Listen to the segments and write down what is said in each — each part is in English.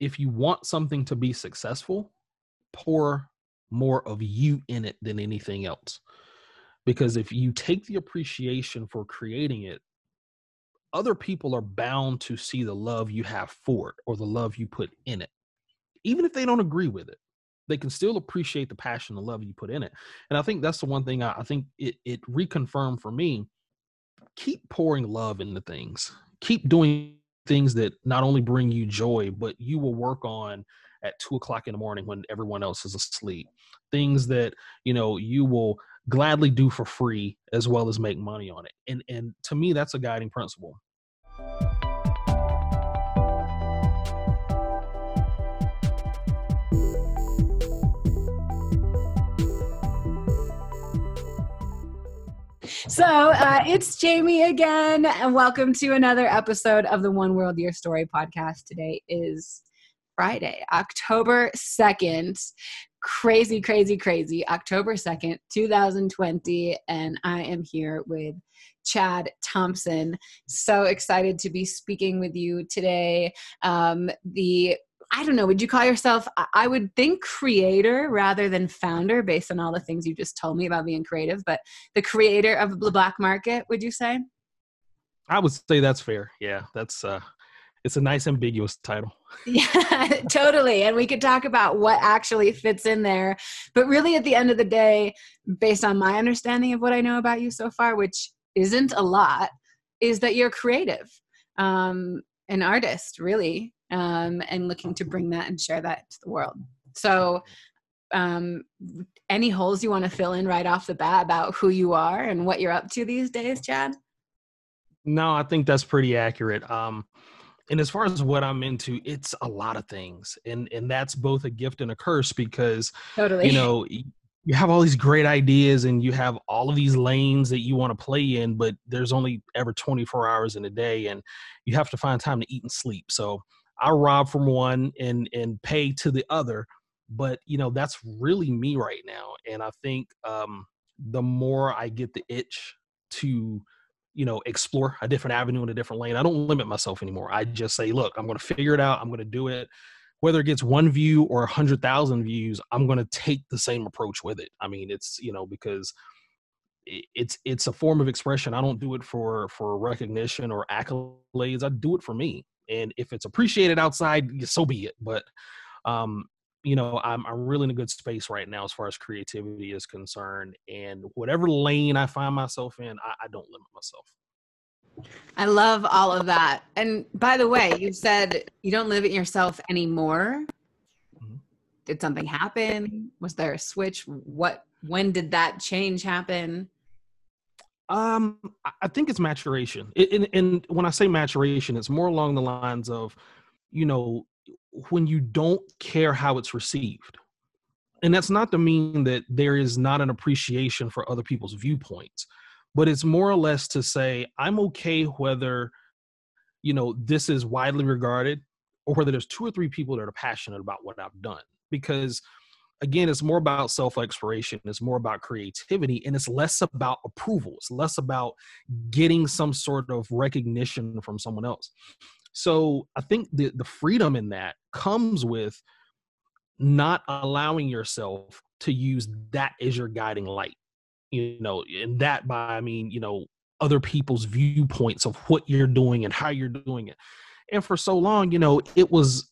if you want something to be successful, pour more of you in it than anything else. Because if you take the appreciation for creating it, other people are bound to see the love you have for it or the love you put in it. Even if they don't agree with it, they can still appreciate the passion and love you put in it. And I think that's the one thing I, I think it, it reconfirmed for me. Keep pouring love into things. Keep doing things that not only bring you joy, but you will work on at two o'clock in the morning when everyone else is asleep. Things that you know you will gladly do for free as well as make money on it. And and to me, that's a guiding principle. So uh, it's Jamie again, and welcome to another episode of the One World Your Story podcast. Today is Friday, October 2nd. Crazy, crazy, crazy. October 2nd, 2020. And I am here with Chad Thompson. So excited to be speaking with you today. Um, the I don't know, would you call yourself, I would think creator rather than founder based on all the things you just told me about being creative, but the creator of the black market, would you say? I would say that's fair. Yeah, that's uh it's a nice ambiguous title. Yeah, totally. And we could talk about what actually fits in there. But really, at the end of the day, based on my understanding of what I know about you so far, which isn't a lot, is that you're creative, um, an artist, really, um, and looking to bring that and share that to the world. So, um, any holes you want to fill in right off the bat about who you are and what you're up to these days, Chad? No, I think that's pretty accurate. Um, and as far as what i'm into it's a lot of things and and that's both a gift and a curse because totally you know you have all these great ideas and you have all of these lanes that you want to play in but there's only ever 24 hours in a day and you have to find time to eat and sleep so i rob from one and and pay to the other. But you know that's really me right now. And i think um the more i get the itch to you know explore a different avenue in a different lane i don't limit myself anymore. I just say look i'm going to figure it out. I'm going to do it. Whether it gets one view or a hundred thousand views i'm going to take the same approach with it. I mean it's you know because it's it's a form of expression. I don't do it for for recognition or accolades. I do it for me and if it's appreciated outside so be it but um you know I'm, I'm really in a good space right now as far as creativity is concerned and whatever lane i find myself in i, I don't limit myself. I love all of that and by the way you said you don't limit yourself anymore. Mm-hmm. did something happen? Was there a switch? What when did that change happen um i think it's maturation and, and when i say maturation it's more along the lines of you know when you don't care how it's received. And that's not to mean that there is not an appreciation for other people's viewpoints, but it's more or less to say, I'm okay whether, you know, this is widely regarded or whether there's two or three people that are passionate about what I've done. Because again, it's more about self exploration, it's more about creativity, and it's less about approval, it's less about getting some sort of recognition from someone else. So I think the the freedom in that comes with not allowing yourself to use that as your guiding light. You know, and that by I mean, you know, other people's viewpoints of what you're doing and how you're doing it. And for so long, you know, it was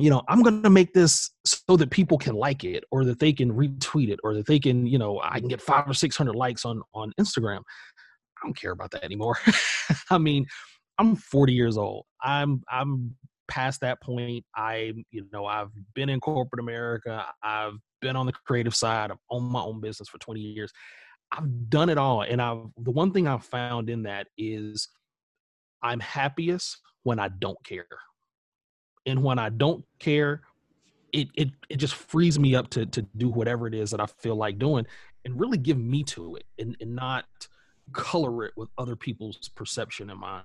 you know, I'm going to make this so that people can like it or that they can retweet it or that they can, you know, I can get 5 or 600 likes on on Instagram. I don't care about that anymore. I mean, I'm 40 years old. I'm I'm past that point. I you know I've been in corporate America. I've been on the creative side. I've owned my own business for 20 years. I've done it all, and I've the one thing I've found in that is I'm happiest when I don't care, and when I don't care, it it it just frees me up to to do whatever it is that I feel like doing, and really give me to it, and and not color it with other people's perception in mind.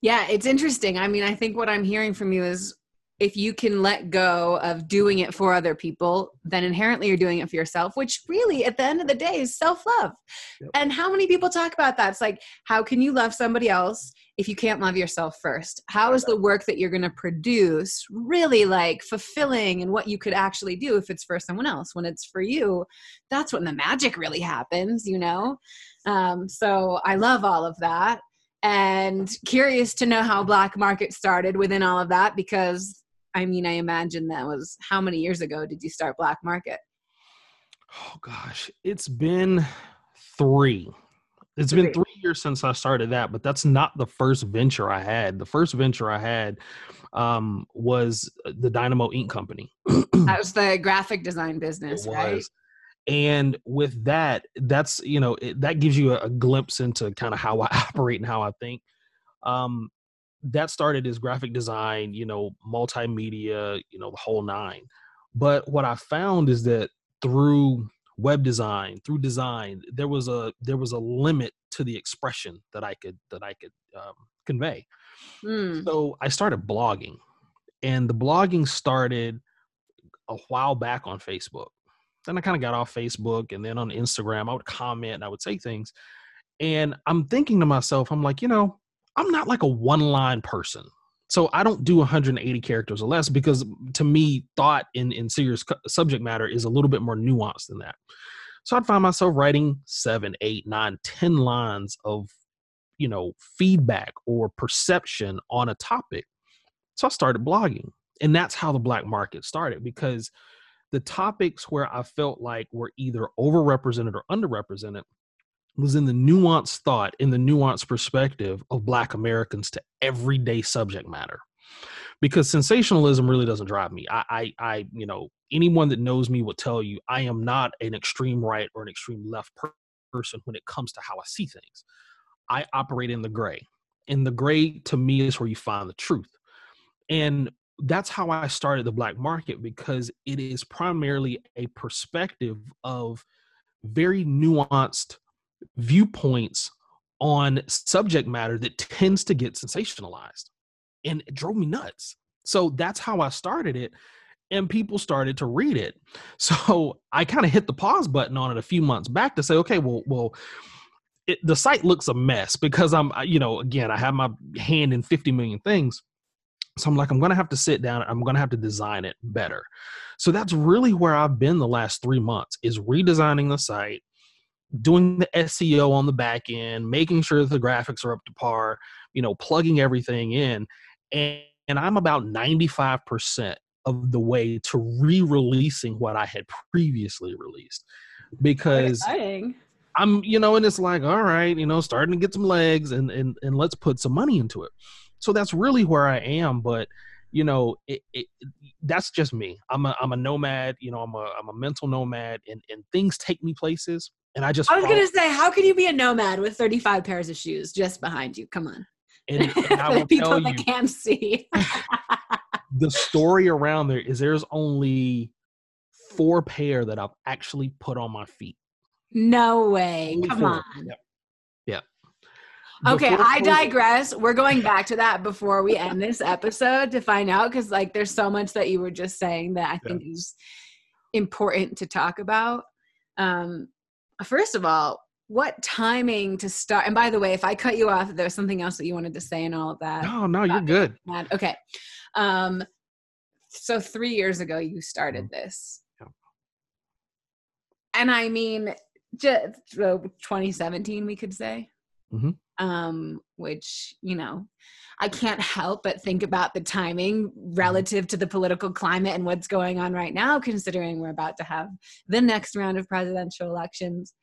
Yeah, it's interesting. I mean, I think what I'm hearing from you is if you can let go of doing it for other people, then inherently you're doing it for yourself, which really at the end of the day is self love. Yep. And how many people talk about that? It's like, how can you love somebody else if you can't love yourself first? How is the work that you're going to produce really like fulfilling and what you could actually do if it's for someone else? When it's for you, that's when the magic really happens, you know? Um, so I love all of that and curious to know how black market started within all of that because I mean, I imagine that was how many years ago did you start Black Market? Oh gosh, it's been three. It's three. been three years since I started that, but that's not the first venture I had. The first venture I had um, was the Dynamo Ink Company. that was the graphic design business, right? And with that, that's you know it, that gives you a, a glimpse into kind of how I operate and how I think. Um, that started as graphic design, you know, multimedia, you know, the whole nine. But what I found is that through web design, through design, there was a there was a limit to the expression that I could that I could um, convey. Mm. So I started blogging, and the blogging started a while back on Facebook. Then I kind of got off Facebook, and then on Instagram, I would comment and I would say things. And I'm thinking to myself, I'm like, you know, I'm not like a one line person. So I don't do 180 characters or less because to me, thought in, in serious subject matter is a little bit more nuanced than that. So I'd find myself writing seven, eight, nine, ten lines of, you know, feedback or perception on a topic. So I started blogging. And that's how the black market started because the topics where I felt like were either overrepresented or underrepresented was in the nuanced thought, in the nuanced perspective of Black Americans to everyday subject matter. Because sensationalism really doesn't drive me. I, I, I, you know, anyone that knows me will tell you I am not an extreme right or an extreme left per- person when it comes to how I see things. I operate in the gray. And the gray to me is where you find the truth. And that's how I started the black market because it is primarily a perspective of very nuanced viewpoints on subject matter that tends to get sensationalized and it drove me nuts. So that's how i started it and people started to read it. So i kind of hit the pause button on it a few months back to say okay well well it, the site looks a mess because i'm you know again i have my hand in 50 million things. So i'm like i'm gonna have to sit down i'm gonna have to design it better. So that's really where i've been the last three months is redesigning the site doing the SEO on the back end, making sure that the graphics are up to par, you know, plugging everything in. And, and I'm about 95% of the way to re-releasing what I had previously released. Because I'm, you know, and it's like, all right, you know, starting to get some legs and and and let's put some money into it. So that's really where I am, but you know, it, it, that's just me. I'm a I'm a nomad. You know, I'm a I'm a mental nomad, and and things take me places. And I just I was gonna say, how can you be a nomad with 35 pairs of shoes just behind you? Come on. And, and I will people tell that you, can't see. the story around there is there's only four pair that I've actually put on my feet. No way. Only Come four. on. Yep. yep. Okay, I digress. We're going back to that before we end this episode to find out because like there's so much that you were just saying that I think yeah. is important to talk about. Um, first of all, what timing to start? And by the way, if I cut you off, there's something else that you wanted to say and all of that. No, no, you're good. Okay. Um, so three years ago, you started mm-hmm. this. Yeah. And I mean, just 2017, we could say. Mm-hmm. Um, which, you know, I can't help but think about the timing mm-hmm. relative to the political climate and what's going on right now, considering we're about to have the next round of presidential elections.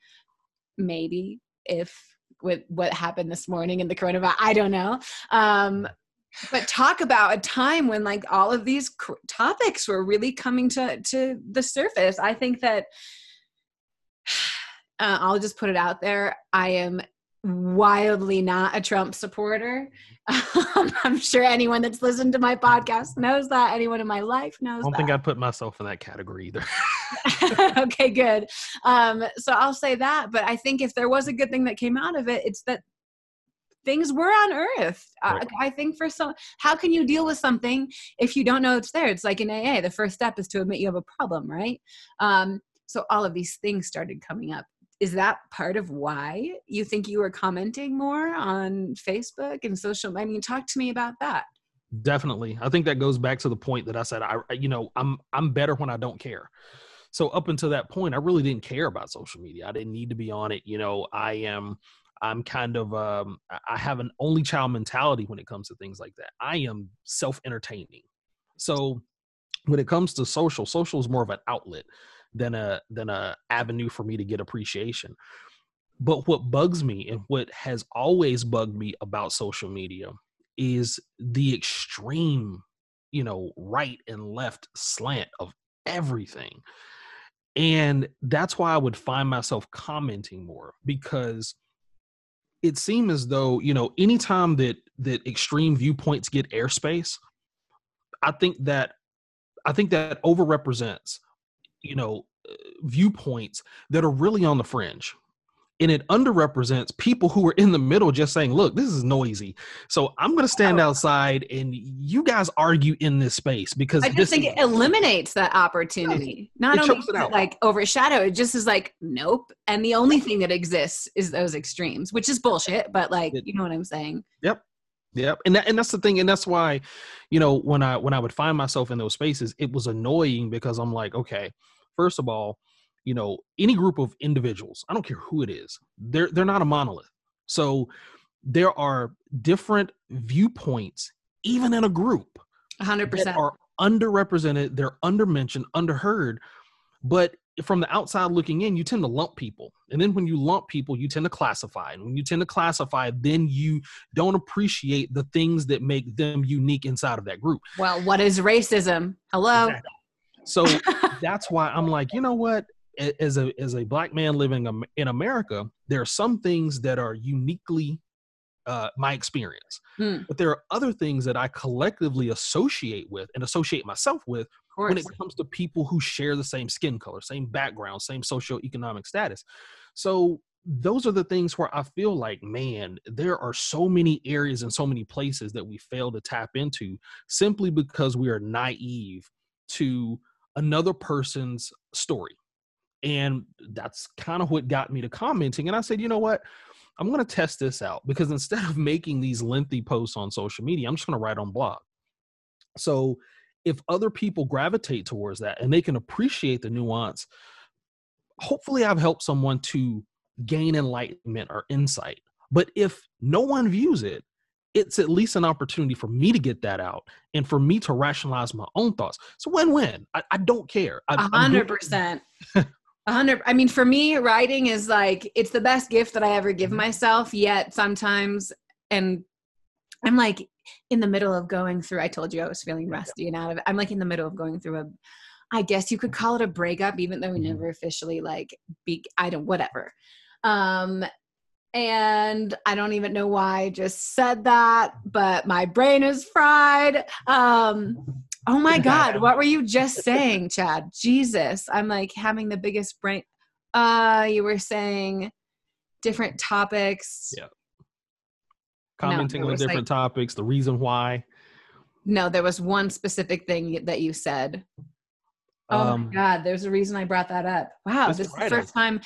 Maybe if with what happened this morning in the coronavirus, I don't know. Um, but talk about a time when like all of these cr- topics were really coming to to the surface. I think that uh, I'll just put it out there. I am wildly not a Trump supporter. Um, I'm sure anyone that's listened to my podcast knows that. Anyone in my life knows. I don't that. think I'd put myself in that category either. okay, good. Um, so I'll say that. But I think if there was a good thing that came out of it, it's that things were unearthed. Right. I, I, think for some, how can you deal with something if you don't know it's there? It's like in AA, the first step is to admit you have a problem, right? Um, so all of these things started coming up. Is that part of why you think you were commenting more on Facebook and social? I mean, talk to me about that. Definitely, I think that goes back to the point that I said. I, you know, I'm I'm better when I don't care. So up until that point, I really didn't care about social media. I didn't need to be on it. You know, I am I'm kind of um, I have an only child mentality when it comes to things like that. I am self entertaining. So when it comes to social, social is more of an outlet than a than a avenue for me to get appreciation. But what bugs me and what has always bugged me about social media is the extreme, you know, right and left slant of everything. And that's why I would find myself commenting more because it seemed as though, you know, anytime that that extreme viewpoints get airspace, I think that I think that overrepresents, you know, uh, viewpoints that are really on the fringe and it underrepresents people who are in the middle just saying look this is noisy so i'm going to stand outside and you guys argue in this space because i just think it eliminates that opportunity not only it like overshadow it just is like nope and the only thing that exists is those extremes which is bullshit but like it, you know what i'm saying yep Yep. And that, and that's the thing. And that's why, you know, when I when I would find myself in those spaces, it was annoying because I'm like, okay, first of all, you know any group of individuals i don't care who it is they're they're not a monolith. So there are different viewpoints even in a group 100% are underrepresented they're undermentioned underheard. But from the outside looking in you tend to lump people. And then when you lump people you tend to classify. And when you tend to classify then you don't appreciate the things that make them unique inside of that group. Well what is racism? Hello? Exactly. So that's why i'm like you know what as a as a black man living in America, there are some things that are uniquely uh, my experience, hmm. but there are other things that I collectively associate with and associate myself with when it comes to people who share the same skin color, same background, same socioeconomic status. So those are the things where I feel like, man, there are so many areas and so many places that we fail to tap into simply because we are naive to another person's story and that's kind of what got me to commenting. And I said, you know what? I'm going to test this out because instead of making these lengthy posts on social media, I'm just going to write on blog. So if other people gravitate towards that and they can appreciate the nuance, hopefully I've helped someone to gain enlightenment or insight. But if no one views it, it's at least an opportunity for me to get that out and for me to rationalize my own thoughts. So win-win. I, I don't care. A hundred percent. A hundred. I mean, for me, writing is like it's the best gift that I ever give mm-hmm. myself. Yet sometimes, and I'm like in the middle of going through. I told you I was feeling rusty and out of it. I'm like in the middle of going through a. I guess you could call it a breakup, even though we mm-hmm. never officially like be. I don't. Whatever. Um, and I don't even know why I just said that, but my brain is fried. Um, Oh my God, what were you just saying, Chad? Jesus, I'm like having the biggest brain. Uh, you were saying different topics. Yeah. Commenting no, on different like, topics, the reason why. No, there was one specific thing that you said. Oh um, my God, there's a reason I brought that up. Wow, this is the first time.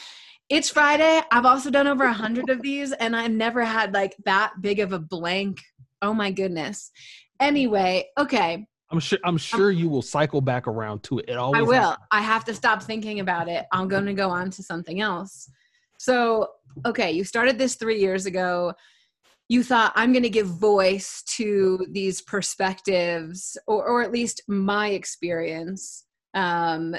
It's Friday. I've also done over a hundred of these, and I've never had like that big of a blank. Oh my goodness. Anyway, okay. I'm sure. I'm sure you will cycle back around to it. It always. I will. Happens. I have to stop thinking about it. I'm going to go on to something else. So, okay, you started this three years ago. You thought I'm going to give voice to these perspectives, or, or at least my experience um,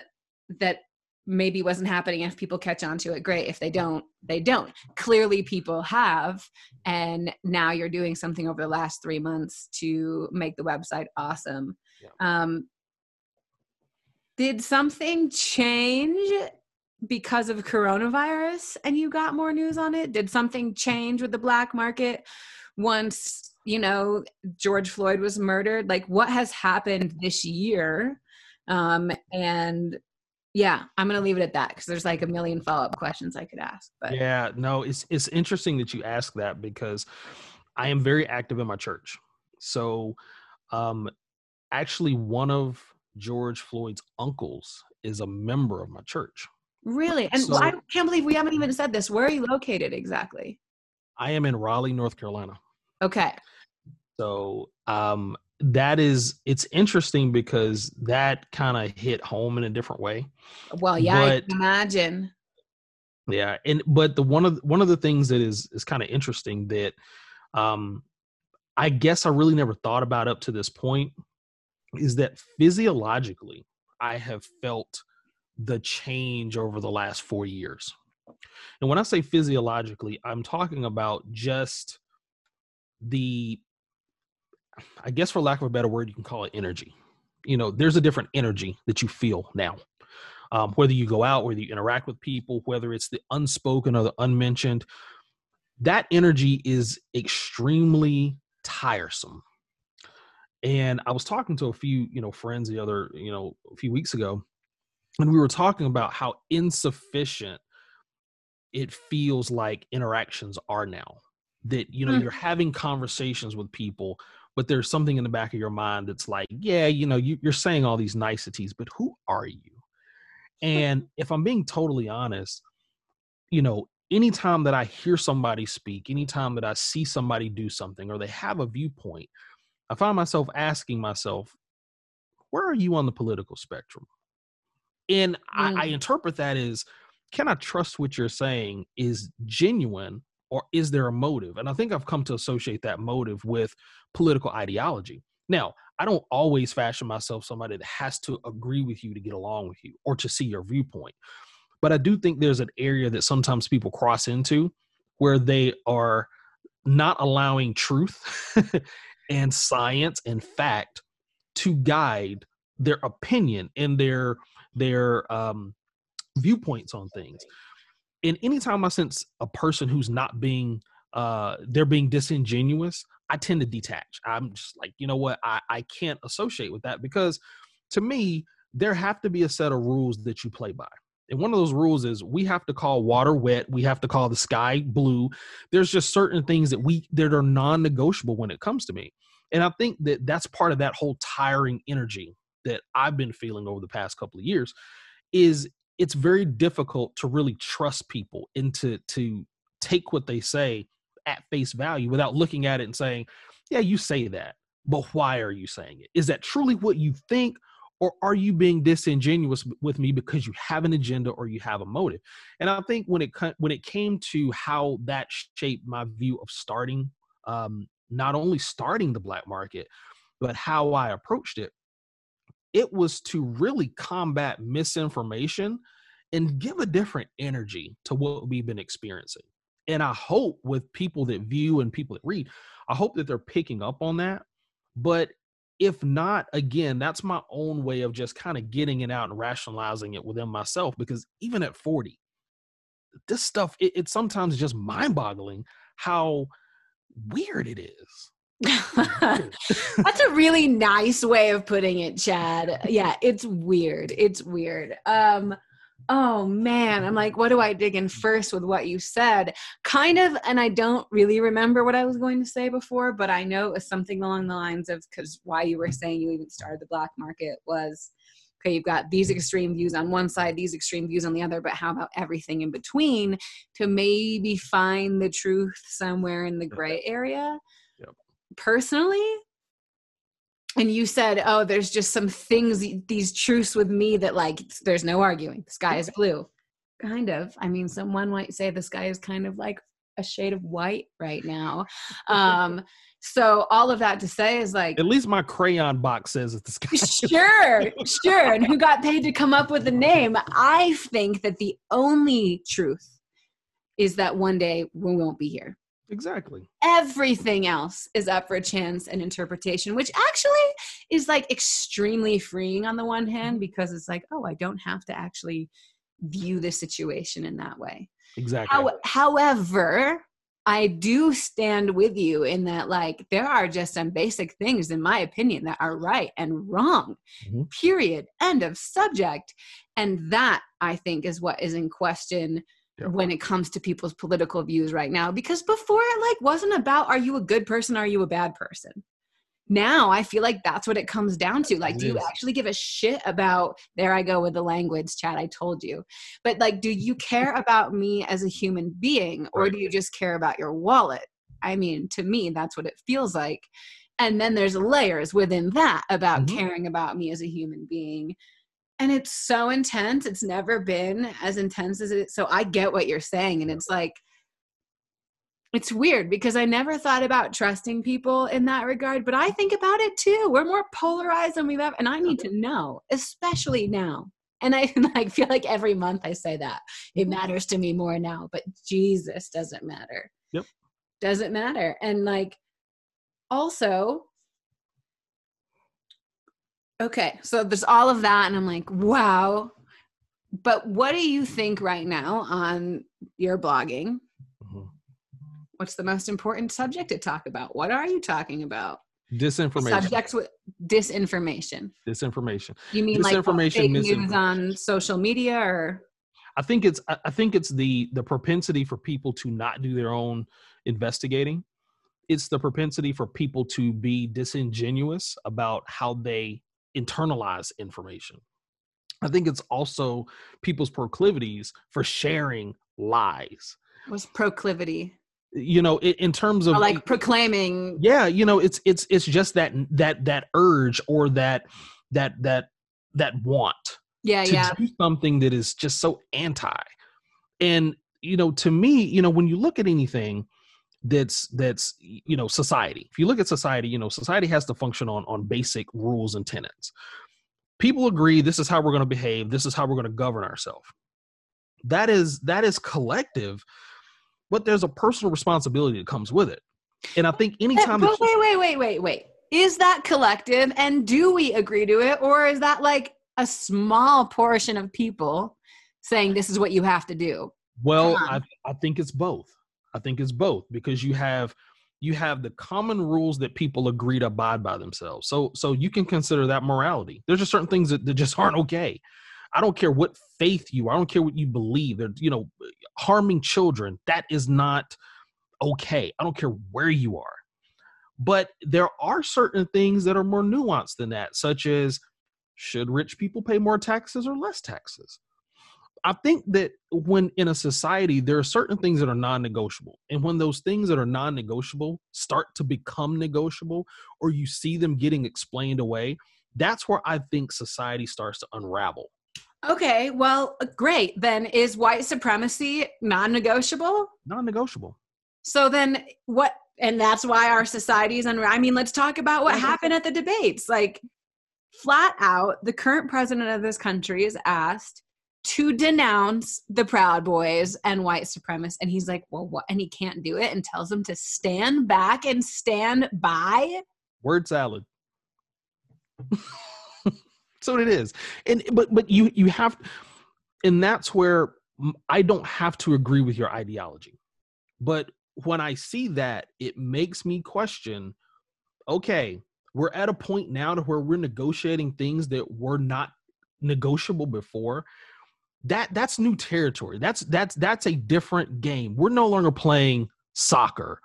that maybe wasn't happening if people catch on to it great. If they don't they don't. Clearly people have and now you're doing something over the last three months to make the website awesome. Yeah. um, did something change because of coronavirus and you got more news on it? Did something change with the black market once you know george floyd was murdered? Like what has happened this year? Um, and yeah i'm gonna leave it at that because there's like a million follow-up questions i could ask but yeah no it's it's interesting that you ask that because I am very active in my church. So, um, actually, one of George Floyd's uncles is a member of my church. Really? And so, I can't believe we haven't even said this. Where are you located exactly? I am in Raleigh, North Carolina. Okay. So, um, that is it's interesting because that kind of hit home in a different way. Well, yeah, but, I can imagine. Yeah, and but the one of one of the things that is is kind of interesting that um I guess I really never thought about up to this point is that physiologically I have felt the change over the last 4 years. And when I say physiologically, I'm talking about just the I guess for lack of a better word, you can call it energy. You know, there's a different energy that you feel now. Um, whether you go out, whether you interact with people, whether it's the unspoken or the unmentioned, that energy is extremely tiresome. And I was talking to a few, you know, friends the other, you know, a few weeks ago, and we were talking about how insufficient it feels like interactions are now. That, you know, mm. you're having conversations with people but there's something in the back of your mind that's like, yeah, you know, you, you're saying all these niceties, but who are you? And if I'm being totally honest, you know, anytime that I hear somebody speak, anytime that I see somebody do something or they have a viewpoint, I find myself asking myself, where are you on the political spectrum? And mm. I, I interpret that as, can I trust what you're saying is genuine or is there a motive? And I think I've come to associate that motive with political ideology. Now, I don't always fashion myself somebody that has to agree with you to get along with you or to see your viewpoint. But I do think there's an area that sometimes people cross into where they are not allowing truth and science and fact to guide their opinion and their their um, viewpoints on things and anytime I sense a person who's not being uh they're being disingenuous, I tend to detach. I'm just like, you know what, I, I can't associate with that because to me, there have to be a set of rules that you play by. And one of those rules is we have to call water wet, we have to call the sky blue. There's just certain things that we that are non-negotiable when it comes to me. And I think that that's part of that whole tiring energy that I've been feeling over the past couple of years is it's very difficult to really trust people and to to take what they say at face value without looking at it and saying, "Yeah, you say that, but why are you saying it? Is that truly what you think?" Or are you being disingenuous with me because you have an agenda or you have a motive? And I think when it when it came to how that shaped my view of starting, um, not only starting the black market, but how I approached it, it was to really combat misinformation and give a different energy to what we've been experiencing. And I hope with people that view and people that read, I hope that they're picking up on that. But if not, again, that's my own way of just kind of getting it out and rationalizing it within myself. Because even at 40, this stuff, it, it's sometimes just mind boggling how weird it is. That's a really nice way of putting it, Chad. Yeah, it's weird. It's weird. Um oh man, I'm like, what do I dig in first with what you said? Kind of, and I don't really remember what I was going to say before, but I know it was something along the lines of because why you were saying you even started the black market was okay, you've got these extreme views on one side, these extreme views on the other, but how about everything in between to maybe find the truth somewhere in the gray area? Personally and you said oh there's just some things these truths with me that like there's no arguing. The sky is blue. Kind of. I mean someone might say the sky is kind of like a shade of white right now. Um so all of that to say is like at least my crayon box says that the sky sure sure. And who got paid to come up with the name? I think that the only truth is that one day we won't be here Exactly. Everything else is up for chance and interpretation, which actually is like extremely freeing on the one hand mm-hmm. because it's like, oh, I don't have to actually view the situation in that way. Exactly. How, however, I do stand with you in that, like, there are just some basic things, in my opinion, that are right and wrong, mm-hmm. period, end of subject. And that, I think, is what is in question Yep. when it comes to people's political views right now because before it like wasn't about are you a good person are you a bad person? Now i feel like that's what it comes down to. Like It do you actually give a shit about there i go with the language Chad i told you. But like do you care about me as a human being or Right. do you just care about your wallet? I mean to me that's what it feels like. And then there's layers within that about Mhm. caring about me as a human being and it's so intense it's never been as intense as it so i get what you're saying and it's like it's weird because i never thought about trusting people in that regard but i think about it too. We're more polarized than we've ever and i need to know especially now. And i like feel like every month i say that. It matters to me more now but jesus doesn't matter? Yep. doesn't matter? And like also okay so there's all of that and i'm like wow but what do you think right now on your blogging Mhm. what's the most important subject to talk about what are you talking about Disinformation. subjects with disinformation Disinformation. you mean like Disinformation, fake news on social media or I think it's I think it's the the propensity for people to not do their own investigating. It's the propensity for people to be disingenuous about how they internalize information. I think it's also people's proclivities for sharing lies. was proclivity You know, in, in terms of or like proclaiming yeah you know it's it's it's just that that that urge or that that that that want yeah to yeah do something that is just so anti and you know to me you know when you look at anything that's that's you know society. If you look at society you know society has to function on on basic rules and tenets. People agree this is how we're going to behave this is how we're going to govern ourselves. That is that is collective but there's a personal responsibility that comes with it. And i think anytime eh, that but wait wait wait wait wait. Is that collective and do we agree to it or is that like a small portion of people saying this is what you have to do? Well, I. I think it's both. I think it's both because you have you have the common rules that people agree to abide by themselves. So so you can consider that morality. There's just certain things that, that just aren't okay. I don't care what faith you are. I don't care what you believe. They're, you know, harming children, that is not okay. I don't care where you are. But there are certain things that are more nuanced than that, such as should rich people pay more taxes or less taxes? I think that when in a society there are certain things that are non-negotiable, and when those things that are non-negotiable start to become negotiable, or you see them getting explained away, that's where I think society starts to unravel. okay well uh, great then is white supremacy non-negotiable Non-negotiable. so then what and that's why our society is under i mean let's talk about what happened at the debates like flat out the current president of this country is asked to denounce the proud boys and white supremacists and he's like well what and he can't do it and tells them to stand back and stand by Word salad. so it is, and but but you you have, and that's where I don't have to agree with your ideology, but when I see that, it makes me question. Okay, we're at a point now to where we're negotiating things that were not negotiable before. That that's new territory. That's that's that's a different game. We're no longer playing soccer.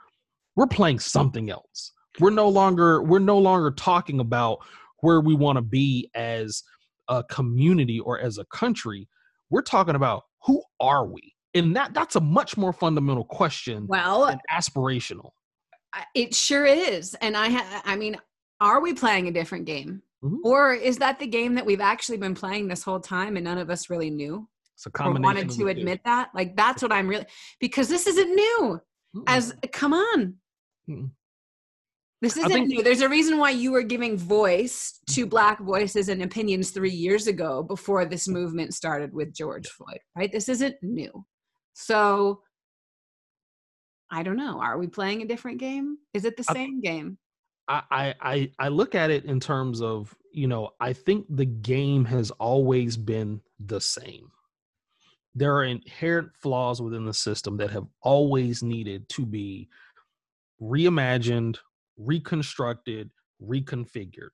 We're playing something else we're no longer we're no longer talking about where we want to be as a community or as a country we're talking about who are we and that that's a much more fundamental question well and aspirational it sure is and i ha- i mean are we playing a different game Mhm. or is that the game that we've actually been playing this whole time and none of us really knew it's a or wanted to the two. admit that? Like that's what i'm really because this isn't new. Mm-mm. as mm. come on. Mm-mm. this isn't think- new. There's a reason why you were giving voice to black voices and opinions three years ago before this movement started with george floyd right? This isn't new. So i don't know. Are we playing a different game? Is it the I- same game? I I I look at it in terms of you know I think the game has always been the same. There are inherent flaws within the system that have always needed to be reimagined, reconstructed, reconfigured.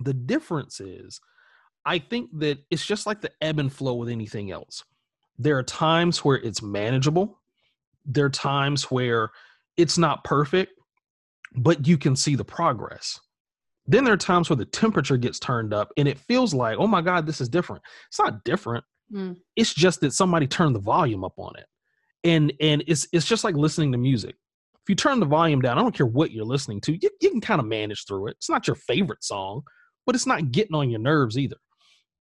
The difference is, I think that it's just like the ebb and flow with anything else. there are times where it's manageable. There are times where it's not perfect, but you can see the progress. Then there are times where the temperature gets turned up and it feels like, oh my God, this is different. It's not different. Mm. It's just that somebody turned the volume up on it. And and it's it's just like listening to music. If you turn the volume down, I don't care what you're listening to, you, you can kind of manage through it. It's not your favorite song, but it's not getting on your nerves either.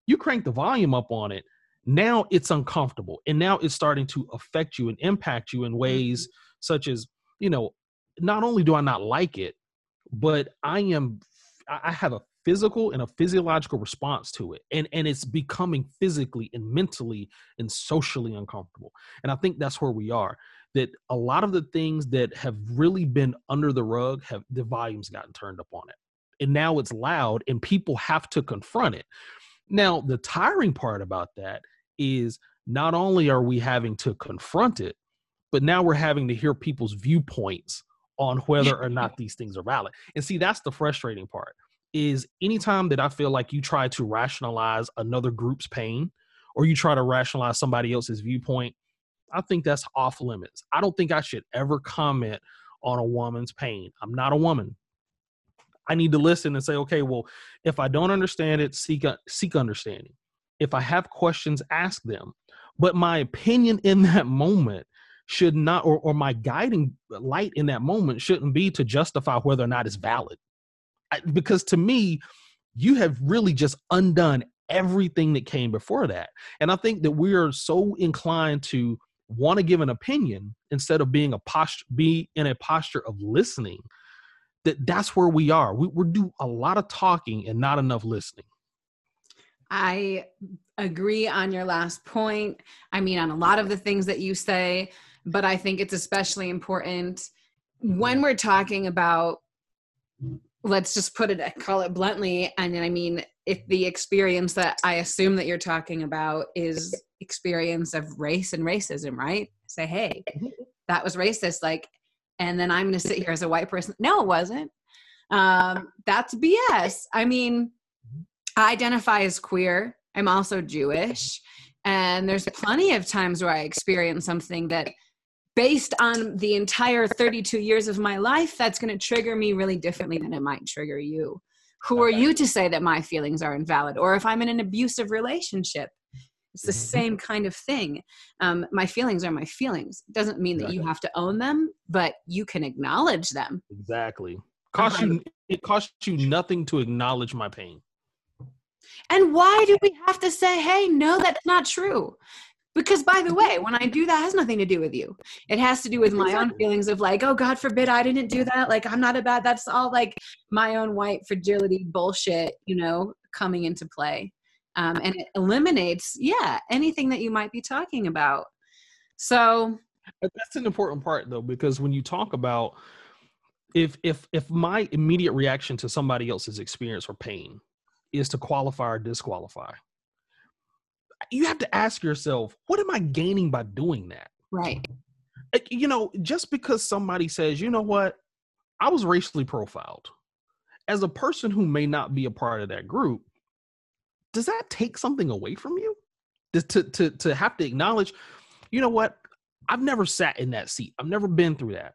You crank the volume up on it, now it's uncomfortable. And now it's starting to affect you and impact you in ways mm-hmm. such as, you know, not only do I not like it, but I am I have a physical and a physiological response to it. And and it's becoming physically and mentally and socially uncomfortable. And i think that's where we are that a lot of the things that have really been under the rug have the volumes gotten turned up on it. And now it's loud and people have to confront it. Now the tiring part about that is not only are we having to confront it but now we're having to hear people's viewpoints on whether or not these things are valid. And see, that's the frustrating part is anytime that I feel like you try to rationalize another group's pain or you try to rationalize somebody else's viewpoint, I think that's off limits. I don't think I should ever comment on a woman's pain. I'm not a woman. I need to listen and say, okay, well, if I don't understand it, seek seek understanding. If I have questions, ask them. But my opinion in that moment should not or, or my guiding light in that moment shouldn't be to justify whether or not it's valid because to me you have really just undone everything that came before that. And i think that we are so inclined to want to give an opinion instead of being a posture be in a posture of listening that that's where we are. We, we do a lot of talking and not enough listening. I agree on your last point. I mean on a lot of the things that you say but I think it's especially important when we're talking about let's just put it call it bluntly. And i mean if the experience that i assume that you're talking about is experience of race and racism right? Say hey that was racist like and then i'm going to sit here as a white person. No it wasn't. Um, that's bs i mean i identify as queer. I'm also jewish. And there's plenty of times where i experience something that based on the entire 32 years of my life, that's going to trigger me really differently than it might trigger you. Who are you to say that my feelings are invalid? Or if I'm in an abusive relationship, it's the mm-hmm. same kind of thing. Um, my feelings are my feelings. It doesn't mean that you have to own them, but you can acknowledge them. Exactly. Cost you it costs you nothing to acknowledge my pain. And why do we have to say, hey, no, that's not true? Because by the way, when I do that, has nothing to do with you. It has to do with my own feelings of like, oh God forbid I didn't do that. Like I'm not a bad. That's all like my own white fragility bullshit, you know, coming into play. Um, and it eliminates, yeah, anything that you might be talking about. So that's an important part though, because when you talk about if if if my immediate reaction to somebody else's experience or pain is to qualify or disqualify you have to ask yourself, what am I gaining by doing that? Right. Eh, you know, just because somebody says, you know what, I was racially profiled, as a person who may not be a part of that group, does that take something away from you? To, to, to have to acknowledge, you know what, I've never sat in that seat, I've never been through that.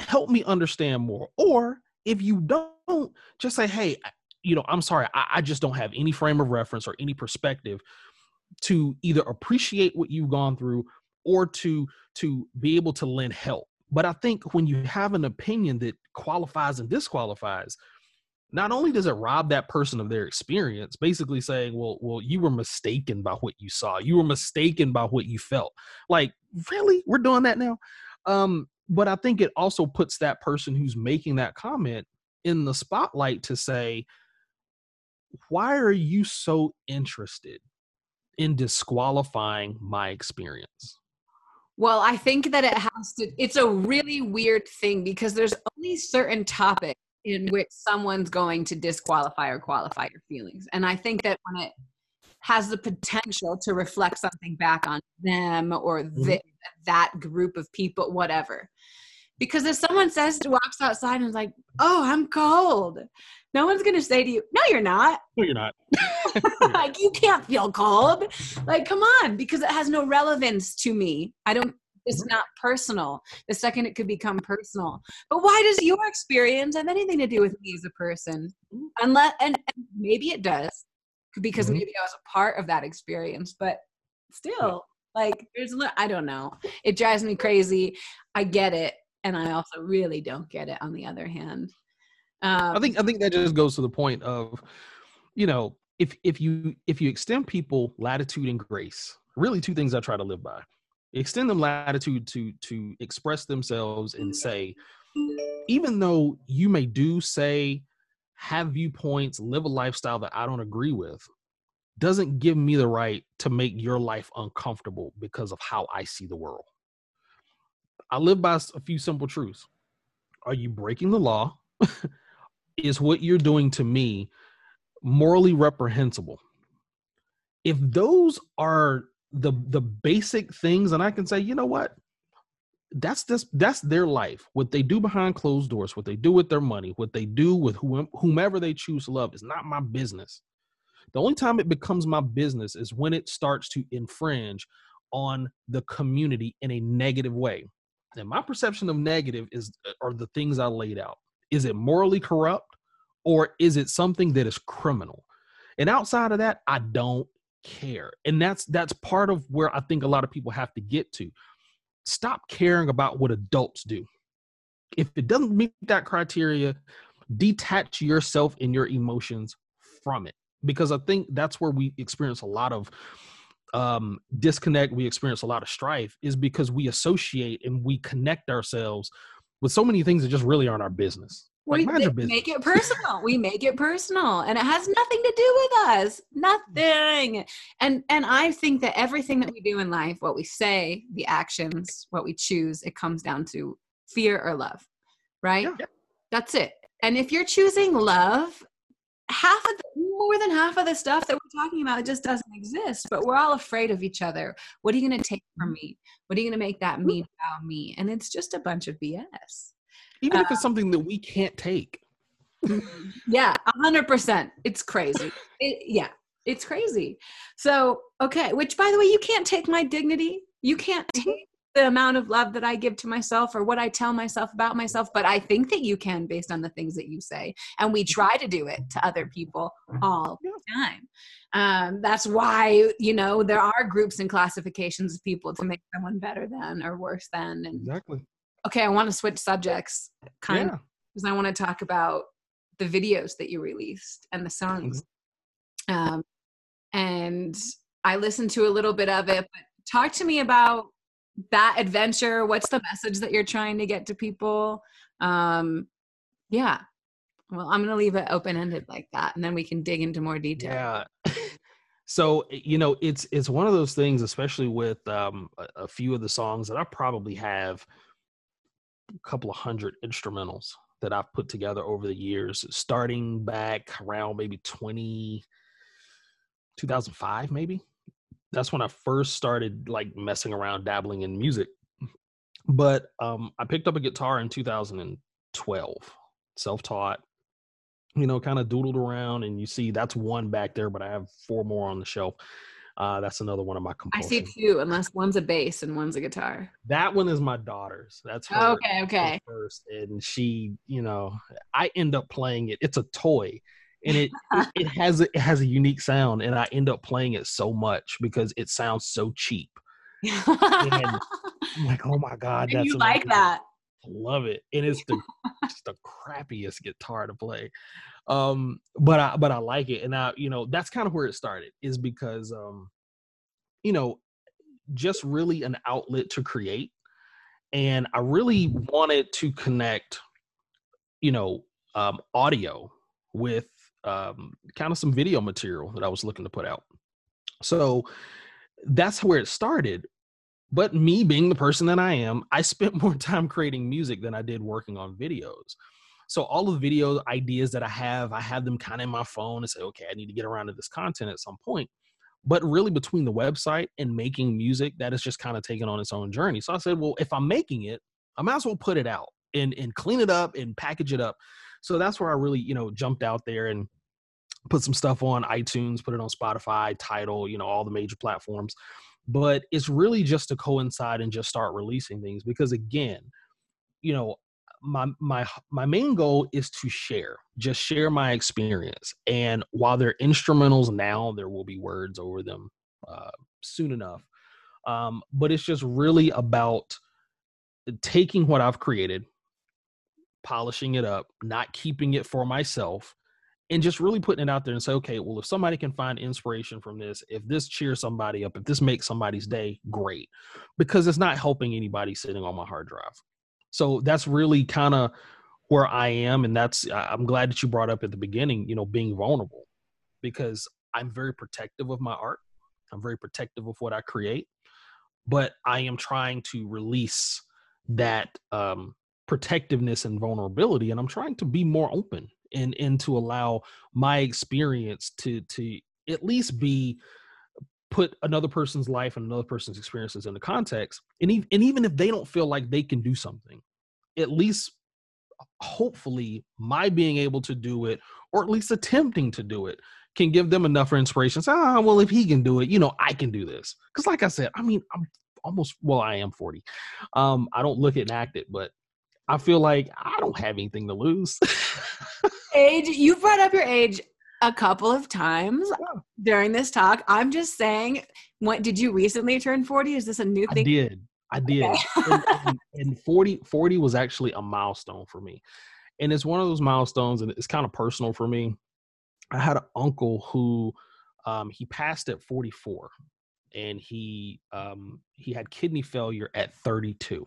Help me understand more. Or if you don't, just say, hey, you know, I'm sorry, I, I just don't have any frame of reference or any perspective to either appreciate what you've gone through or to to be able to lend help. But i think when you have an opinion that qualifies and disqualifies not only does it rob that person of their experience basically saying well well you were mistaken by what you saw. You were mistaken by what you felt. Like really? We're doing that now? Um but i think it also puts that person who's making that comment in the spotlight to say why are you so interested in disqualifying my experience? Well, I think that it has to, it's a really weird thing because there's only certain topics in which someone's going to disqualify or qualify your feelings. And I think that when it has the potential to reflect something back on them or mm-hmm. that group of people, whatever. Because if someone says walks outside and is like, "Oh, I'm cold," no one's gonna say to you, "No, you're not." No, you're not. like you can't feel cold. Like, come on, because it has no relevance to me. I don't. It's Mm-hmm. not personal. The second it could become personal. But why does your experience have anything to do with me as a person? Unless, and, and maybe it does, because Mhm. maybe I was a part of that experience. But still, like, there's. I don't know. It drives me crazy. I get it, and I also really don't get it. On the other hand, um, I think I think that just goes to the point of, you know, if if you if you extend people latitude and grace, really two things I try to live by. Extend them latitude to to express themselves and say, even though you may do say, have viewpoints, live a lifestyle that I don't agree with, doesn't give me the right to make your life uncomfortable because of how I see the world. I live by a few simple truths. Are you breaking the law? is what you're doing to me morally reprehensible? If those are the the basic things and i can say you know what? That's this that's their life. What they do behind closed doors what they do with their money what they do with whomever they choose to love is not my business. The only time it becomes my business is when it starts to infringe on the community in a negative way and my perception of negative is uh, are the things i laid out. Is it morally corrupt or is it something that is criminal? And outside of that i don't care. And that's that's part of where i think a lot of people have to get to. Stop caring about what adults do. If it doesn't meet that criteria detach yourself and your emotions from it. Because i think that's where we experience a lot of um disconnect we experience a lot of strife is because we associate and we connect ourselves with so many things that just really aren't our business like we make it personal. we make it personal, and it has nothing to do with us. Nothing. And and I think that everything that we do in life, what we say, the actions, what we choose, it comes down to fear or love, right? Yeah. That's it. And if you're choosing love, half of the, more than half of the stuff that we're talking about just doesn't exist. But we're all afraid of each other. What are you going to take from mm-hmm. me? What are you going to make that mm-hmm. mean about me? And it's just a bunch of BS. even if Uh, it's um, something that we can't take mm-hmm. yeah, a hundred percent. It's crazy. It, yeah, it's crazy. So, okay, which by the way, you can't take my dignity. You can't take the amount of love that I give to myself or what I tell myself about myself, but I think that you can based on the things that you say. And we try to do it to other people all the time. Um, that's why, you know, there are groups and classifications of people to make someone better than or worse than. And exactly okay, I want to switch subjects kind of because I want to talk about the videos that you released and the songs. Um, and I listened to a little bit of it, but talk to me about that adventure. What's the message that you're trying to get to people? Um, yeah. Well, I'm to leave it open ended like that, and then we can dig into more detail. Yeah. so you know, it's it's one of those things, especially with um, a, a few of the songs that I probably have a couple of hundred instrumentals that I've put together over the years, starting back around maybe 20, 2005, maybe. That's when I first started like messing around, dabbling in music. But um, I picked up a guitar in 2012, self-taught you know, kind of doodled around, and you see that's one back there, but I have four more on the shelf. Uh, that's another one of my I see two, unless one's a bass and one's a guitar. That one is my daughter's. That's her, Okay, okay. first, and she, you know, I end up playing it. It's a toy, and it it, it has a, it has a unique sound, and I end up playing it so much because it sounds so cheap. I'm like, oh my god, and that's you like that. I love it. And it's the just the crappiest guitar to play. Um, but I but I like it. And I, you know, that's kind of where it started, is because um, you know, just really an outlet to create. And I really wanted to connect, you know, um, audio with um, kind of some video material that I was looking to put out. So that's where it started. But me being the person that I am, I spent more time creating music than I did working on videos. So all of the video ideas that I have, I have them kind of in my phone and say, okay, I need to get around to this content at some point. But really, between the website and making music, that is just kind of taken on its own journey. So I said, well, if I'm making it, I might as well put it out. and and clean it up and package it up. So that's where I really, you know, jumped out there and put some stuff on iTunes, put it on Spotify, Tidal, you know, all the major platforms. But it's really just to coincide and just start releasing things because again, you know, my my my main goal is to share, just share my experience. And while they're instrumentals now, there will be words over them uh, soon enough. Um, but it's just really about taking what I've created, polishing it up, not keeping it for myself, and just really putting it out there and say, okay, well, if somebody can find inspiration from this, if this cheers somebody up, if this makes somebody's day, great. Because it's not helping anybody sitting on my hard drive. So that's really kind of where I am. And that's, I'm glad that you brought up at the beginning, you know, being vulnerable because I'm very protective of my art. I'm very protective of what I create, but I am trying to release that um, protectiveness and vulnerability, and I'm trying to be more open and and to allow my experience to to at least be put another person's life and another person's experiences into context and even, and even if they don't feel like they can do something at least hopefully my being able to do it or at least attempting to do it can give them enough inspiration say ah well if he can do it you know i can do this. Because like i said i mean i'm almost well i am 40 um i don't look it and act it but i feel like i don't have anything to lose. Age you brought up your age a couple of times yeah. during this talk. I'm just saying what did you recently turn 40 is this a new thing? i did. I did. Okay. and, and, and 40 40 was actually a milestone for me. And it's one of those milestones and it's kind of personal for me. I had an uncle who um, he passed at 44 and he um, he had kidney failure at 32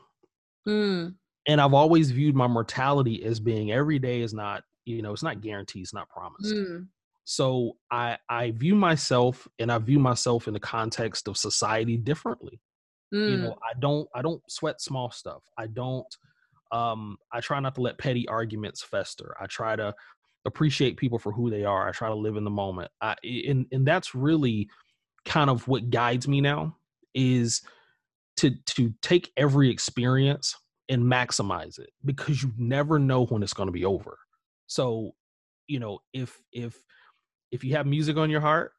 mm. And i've always viewed my mortality as being every day is not you know it's not guaranteed it's not promised. Mm. so i i view myself and i view myself in the context of society differently. Mm. you know i don't i don't sweat small stuff. I don't um i try not to let petty arguments fester. I try to appreciate people for who they are. I try to live in the moment. I and and that's really kind of what guides me now is to to take every experience and maximize it because you never know when it's going to be over so, you know, if if if you have music on your heart,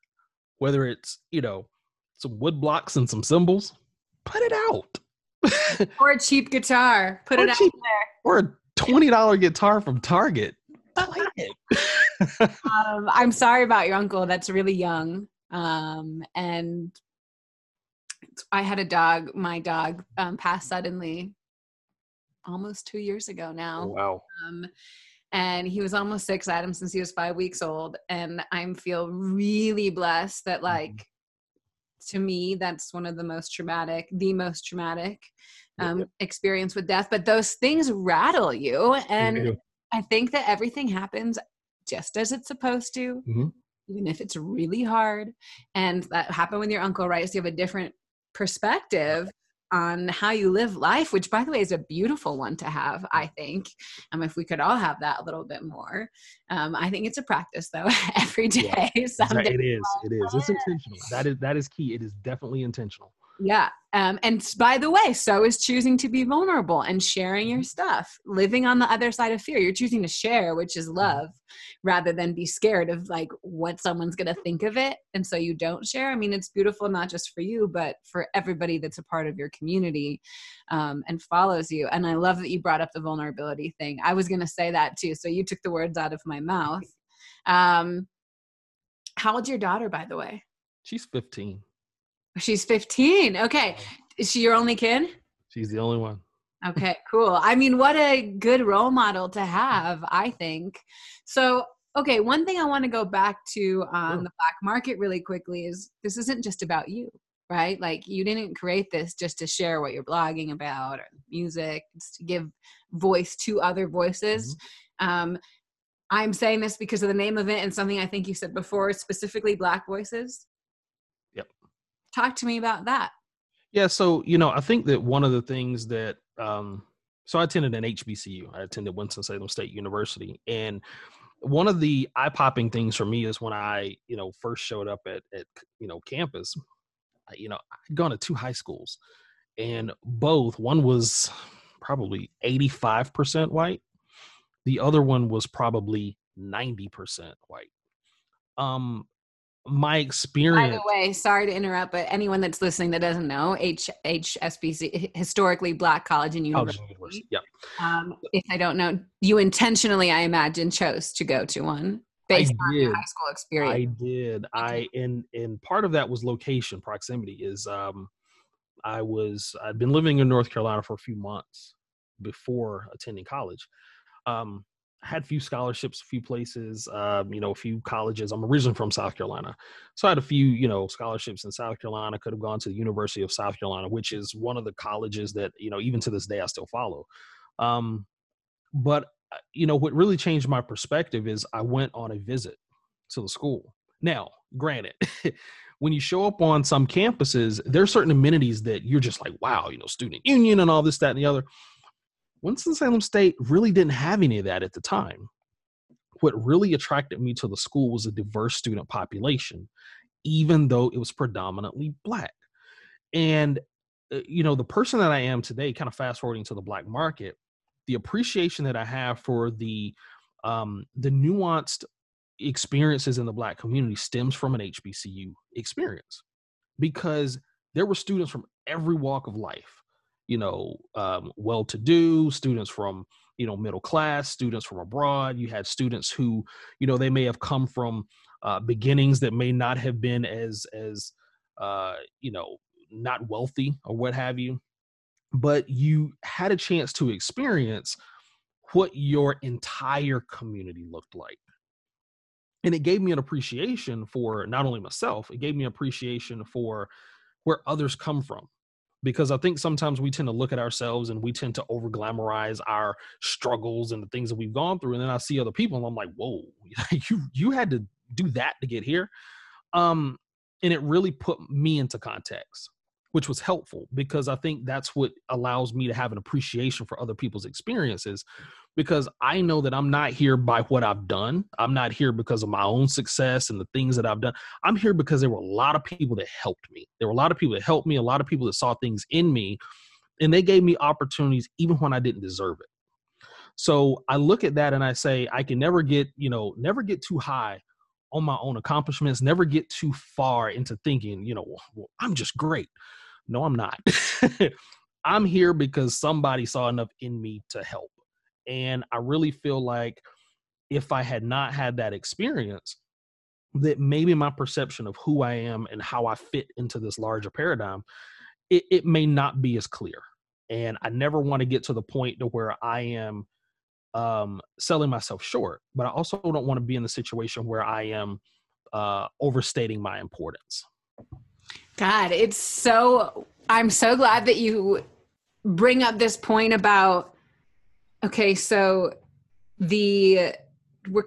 whether it's, you know, some wood blocks and some cymbals, put it out. or a cheap guitar, put or it cheap, out there. Or a twenty dollar guitar from Target. Play it. um, I'm sorry about your uncle. That's really young. Um, and I had a dog. My dog um, passed suddenly almost two years ago now. Wow. Um, and he was almost six. I had him since he was five weeks old, and I feel really blessed that, mm-hmm. like, to me, that's one of the most traumatic, the most traumatic um, yeah. experience with death. But those things rattle you, and I think that everything happens just as it's supposed to. Mm-hmm. Even if it's really hard, and that happened with your uncle, right? So you have a different perspective on how you live life, which by the way is a beautiful one to have, I think. Um, if we could all have that a little bit more. Um, I think it's a practice though, every day. Yeah, it is. It is. It's intentional. That is that is key. It is definitely intentional. Yeah. Um, and by the way, so is choosing to be vulnerable and sharing your mm-hmm. stuff, living on the other side of fear. You're choosing to share, which is mm-hmm. love, rather than be scared of like what someone's going to think of it. And so you don't share. I mean, it's beautiful, not just for you, but for everybody that's a part of your community um, and follows you. And I love that you brought up the vulnerability thing. I was going to say that too. So you took the words out of my mouth. Um, how old's your daughter, by the way? She's 15. She's 15. Okay. Is she your only kid? She's the only one. Okay, cool. I mean, what a good role model to have, I think. So, okay, one thing I want to go back to on sure. the black market really quickly is this isn't just about you, right? Like, you didn't create this just to share what you're blogging about or music, it's to give voice to other voices. Mm-hmm. Um, I'm saying this because of the name of it and something I think you said before, specifically Black Voices. Talk to me about that. Yeah, so you know, I think that one of the things that um, so I attended an HBCU. I attended Winston Salem State University, and one of the eye popping things for me is when I you know first showed up at at you know campus. You know, I'd gone to two high schools, and both one was probably 85% white. The other one was probably 90% white. Um, my experience. By the way, sorry to interrupt, but anyone that's listening that doesn't know, H HSBC, historically Black College and University. College University. Yeah. Um, if I don't know, you intentionally, I imagine, chose to go to one based I on did. your high school experience. I did. I and and part of that was location, proximity. Is um, I was I'd been living in North Carolina for a few months before attending college. Um, had a few scholarships, a few places, um, you know, a few colleges. I'm originally from South Carolina, so I had a few, you know, scholarships in South Carolina. Could have gone to the University of South Carolina, which is one of the colleges that you know, even to this day, I still follow. Um, but uh, you know, what really changed my perspective is I went on a visit to the school. Now, granted, when you show up on some campuses, there are certain amenities that you're just like, wow, you know, student union and all this, that, and the other Winston-Salem State really didn't have any of that at the time. What really attracted me to the school was a diverse student population, even though it was predominantly black. And, uh, you know, the person that I am today, kind of fast forwarding to the black market, the appreciation that I have for the um, the nuanced experiences in the black community stems from an HBCU experience because there were students from every walk of life you know, um, well-to-do students from you know middle class students from abroad. You had students who you know they may have come from uh, beginnings that may not have been as as uh, you know not wealthy or what have you but you had a chance to experience what your entire community looked like. And it gave me an appreciation for not only myself it gave me appreciation for where others come from because I think sometimes we tend to look at ourselves and we tend to over glamorize our struggles and the things that we've gone through. And then I see other people and I'm like, whoa, you you had to do that to get here. Um, and it really put me into context which was helpful because I think that's what allows me to have an appreciation for other people's experiences because I know that I'm not here by what I've done. I'm not here because of my own success and the things that I've done. I'm here because there were a lot of people that helped me. There were a lot of people that helped me, a lot of people that saw things in me, and they gave me opportunities even when I didn't deserve it. So I look at that and I say, I can never get, you know, never get too high on my own accomplishments, never get too far into thinking, you know, well, I'm just great. No, I'm not. I'm here because somebody saw enough in me to help. And I really feel like if I had not had that experience, that maybe my perception of who I am and how I fit into this larger paradigm, it, it may not be as clear. And I never want to get to the point to where I am um, selling myself short, but I also don't want to be in the situation where I am uh, overstating my importance. God, it's so, I'm so glad that you bring up this point about, okay, so the, we're,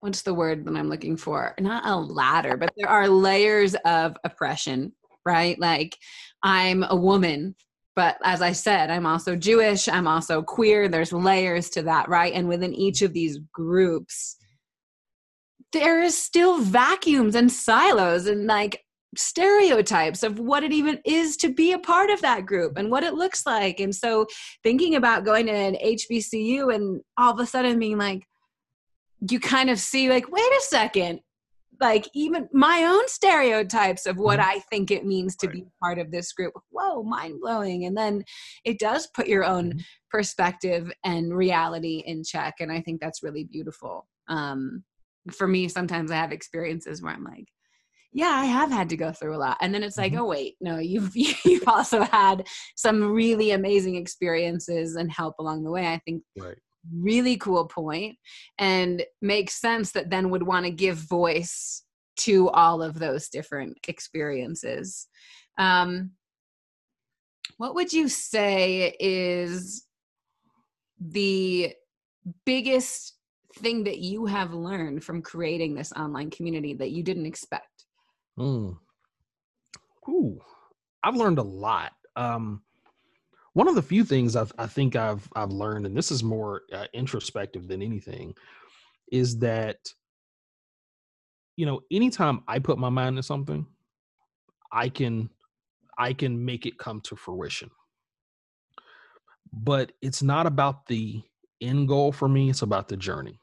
what's the word that I'm looking for? Not a ladder, but there are layers of oppression, right? Like I'm a woman, but as I said, I'm also Jewish, I'm also queer. There's layers to that, right? And within each of these groups, there is still vacuums and silos and like stereotypes of what it even is to be a part of that group and what it looks like. And so thinking about going to an HBCU and all of a sudden being like, you kind of see like, wait a second, like even my own stereotypes of what mm-hmm. I think it means to be part of this group. Whoa, mind blowing. And then it does put your own mm-hmm. perspective and reality in check. And I think that's really beautiful. Um, for me, sometimes I have experiences where I'm like, yeah i have had to go through a lot. And then it's like mm-hmm. oh wait no you've you've also had some really amazing experiences and help along the way. I think right. really cool point and makes sense that then would want to give voice to all of those different experiences. Um what would you say is the biggest thing that you have learned from creating this online community that you didn't expect Mm. Ooh, I've learned a lot. Um, one of the few things I've, I think I've I've learned, and this is more uh, introspective than anything, is that you know anytime I put my mind to something, I can I can make it come to fruition. but it's not about the end goal for me, it's about the journey.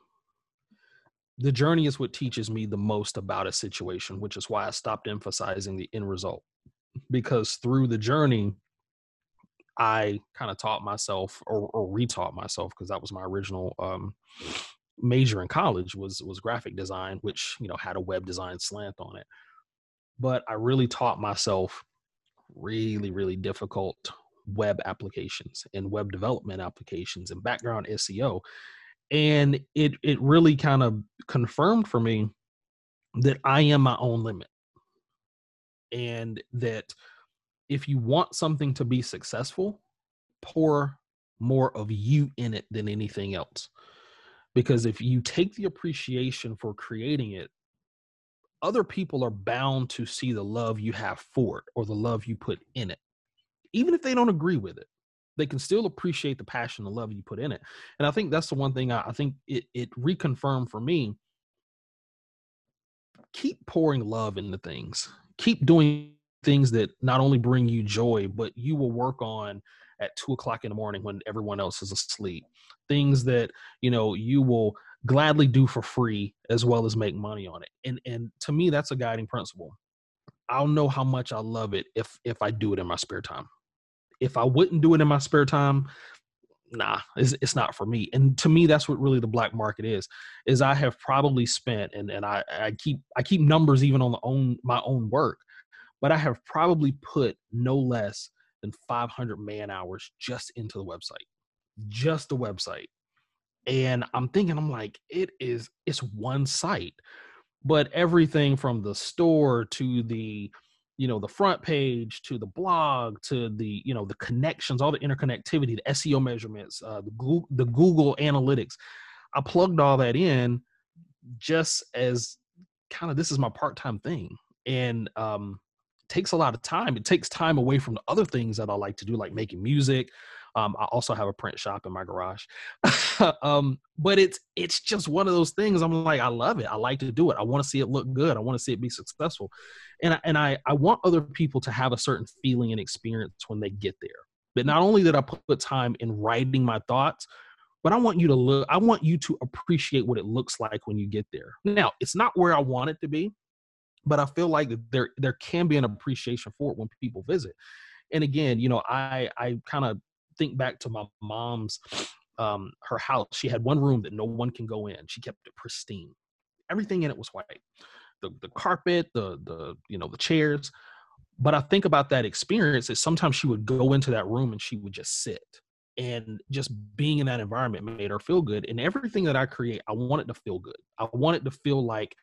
The journey is what teaches me the most about a situation, which is why I stopped emphasizing the end result. Because through the journey, I kind of taught myself or, or retaught myself because that was my original um, major in college was was graphic design, which you know had a web design slant on it. But I really taught myself really really difficult web applications and web development applications and background SEO. And it it really kind of confirmed for me that I am my own limit. And that if you want something to be successful, pour more of you in it than anything else. Because if you take the appreciation for creating it, other people are bound to see the love you have for it or the love you put in it even if they don't agree with it they can still appreciate the passion and love you put in it. And i think that's the one thing i, I think it, it reconfirmed for me. Keep pouring love into things. Keep doing things that not only bring you joy but you will work on at two o'clock in the morning when everyone else is asleep. Things that you know you will gladly do for free as well as make money on it. And and to me that's a guiding principle. I'll know how much i love it if if i do it in my spare time if I wouldn't do it in my spare time, nah, it's, it's not for me. And to me, that's what really the black market is. Is I have probably spent, and and I I keep I keep numbers even on the own my own work, but I have probably put no less than 500 man hours just into the website, just the website. And I'm thinking, I'm like, it is, it's one site, but everything from the store to the you know the front page to the blog to the you know the connections all the interconnectivity the seo measurements uh, the, google, the google analytics. I plugged all that in just as kind of this is my part-time thing. And um takes a lot of time. It takes time away from the other things that i like to do like making music um, I also have a print shop in my garage, um, but it's it's just one of those things. I'm like, I love it. I like to do it. I want to see it look good. I want to see it be successful, and I, and I I want other people to have a certain feeling and experience when they get there. But not only did I put time in writing my thoughts, but I want you to look. I want you to appreciate what it looks like when you get there. Now, it's not where I want it to be, but I feel like there there can be an appreciation for it when people visit. And again, you know, I I kind of think back to my mom's um her house she had one room that no one can go in. She kept it pristine. Everything in it was white. The the carpet the the you know the chairs. But i think about that experience is sometimes she would go into that room and she would just sit. And just being in that environment made her feel good. And everything that i create i want it to feel good. I want it to feel like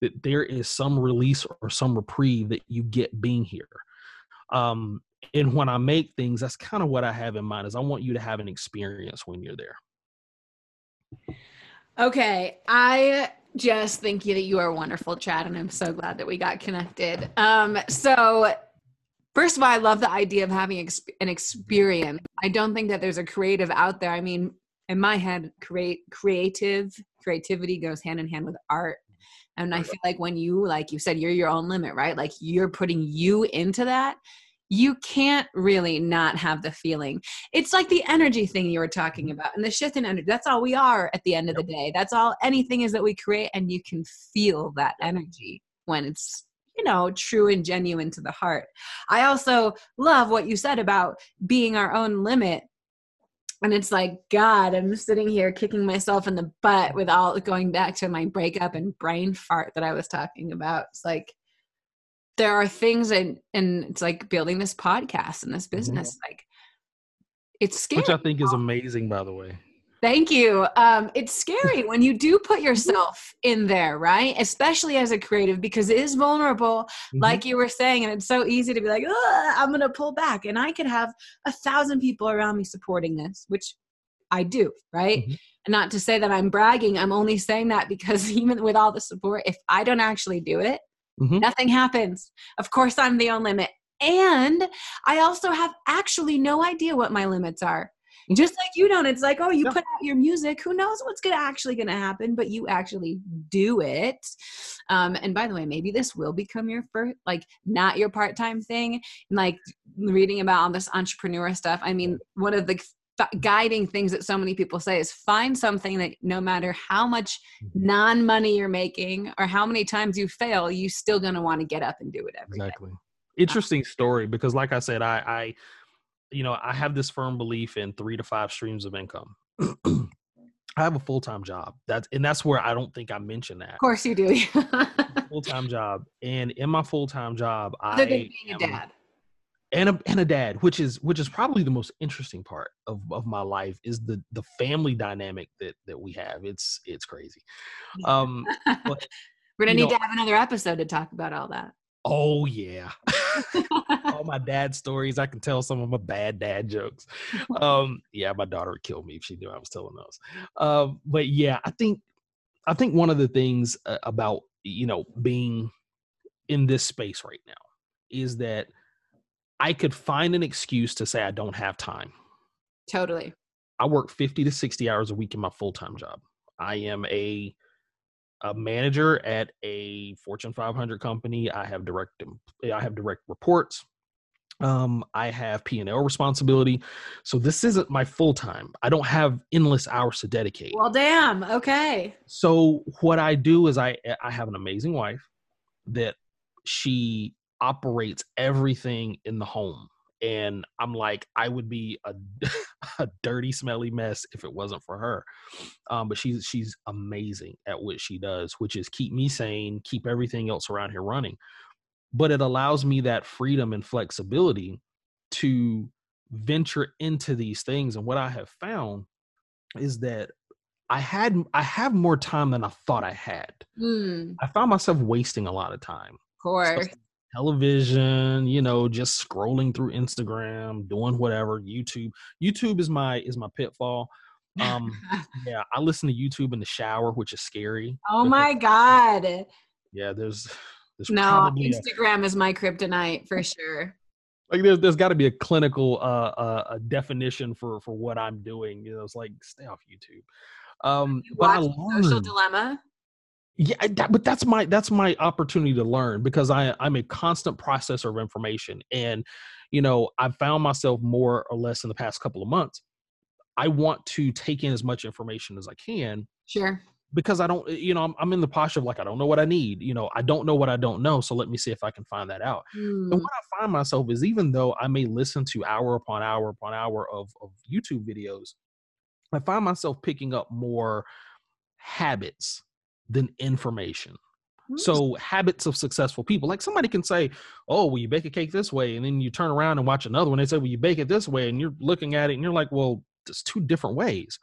that there is some release or some reprieve that you get being here um and when I make things, that's kind of what I have in mind is I want you to have an experience when you're there. Okay. I just think you that you are wonderful, Chad, and I'm so glad that we got connected. Um, so first of all, I love the idea of having an experience. I don't think that there's a creative out there. I mean, in my head, create creative creativity goes hand in hand with art. And I feel like when you, like you said, you're your own limit, right? Like you're putting you into that you can't really not have the feeling. It's like the energy thing you were talking mm-hmm. about and the shift in energy. That's all we are at the end of the day. That's all anything is that we create, and you can feel that energy when it's you know true and genuine to the heart. I also love what you said about being our own limit. And it's like, God, I'm sitting here kicking myself in the butt with all going back to my breakup and brain fart that I was talking about. It's like, there are things and and it's like building this podcast and this mm-hmm. business mm-hmm. like it's scary which i think is amazing by the way thank you um it's scary when you do put yourself in there right especially as a creative because it is vulnerable mm-hmm. like you were saying and it's so easy to be like i'm gonna pull back and i could have a thousand people around me supporting this which i do right mm-hmm. and not to say that i'm bragging i'm only saying that because even with all the support if i don't actually do it Mm-hmm. Nothing happens. Of course, I'm the own limit. And I also have actually no idea what my limits are. Just like you don't, it's like, oh, you put out your music. Who knows what's gonna actually gonna happen? But you actually do it. Um, and by the way, maybe this will become your first, like, not your part-time thing. like reading about all this entrepreneur stuff. I mean, one of the f- guiding things that so many people say is find something that no matter how much Mm-hmm. non-money you're making or how many times you fail, you still gonna want to get up and do it every day. exactly interesting story because like i said i i you know i have this firm belief in three to five streams of income. I have a full-time job. That's and that's where i don't think i mentioned that. Of course you do. full-time job. And in my full-time job Other i than being a dad. and a, and a dad which is which is probably the most interesting part of, of my life is the the family dynamic that that we have. It's it's crazy. Um but, We're gonna need know- to have another episode to talk about all that. Oh yeah all my dad stories. I can tell some of my bad dad jokes. Um, yeah, my daughter would kill me if she knew I was telling those. Um, but yeah, I think I think one of the things uh, about you know being in this space right now is that I could find an excuse to say I don't have time. totally. I work 50 to 60 hours a week in my full-time job. I am a a manager at a Fortune 500 company. I have direct I have direct reports. Um, I have P&L responsibility. So this isn't my full time. I don't have endless hours to dedicate. Well, damn. Okay. So what I do is I I have an amazing wife that she operates everything in the home. And I'm like, I would be a, a dirty, smelly mess if it wasn't for her. Um, but she's she's amazing at what she does, which is keep me sane, keep everything else around here running. But it allows me that freedom and flexibility to venture into these things. And what I have found is that I had I have more time than I thought I had. Hmm. I found myself wasting a lot of time. Of course. Television, you know, just scrolling through Instagram, doing whatever, YouTube. YouTube is my is my pitfall. Um yeah, I listen to YouTube in the shower, which is scary. oh my god. Yeah, there's there's No, probably a, Instagram is my kryptonite for sure. like there's there's got to be a clinical uh, uh a definition for for what I'm doing. You know, it's like stay off YouTube. Um, You but I watch Social. Dilemma. Yeah, that, but that's my that's my opportunity to learn because I I'm a constant processor of information, and you know I've found myself more or less in the past couple of months. I want to take in as much information as I can Sure. because I don't, you know, I'm, I'm in the posture of like I don't know what I need. You know, I don't know what I don't know, so let me see if I can find that out. Hmm. And what I find myself is even though I may listen to hour upon hour upon hour of, of YouTube videos, I find myself picking up more habits than information. Hmm. So habits of successful people, like somebody can say, "Oh, well, you bake a cake this way," and then you turn around and watch another one. They say, "Well, you bake it this way," and you're looking at it and you're like, "Well, it's two different ways."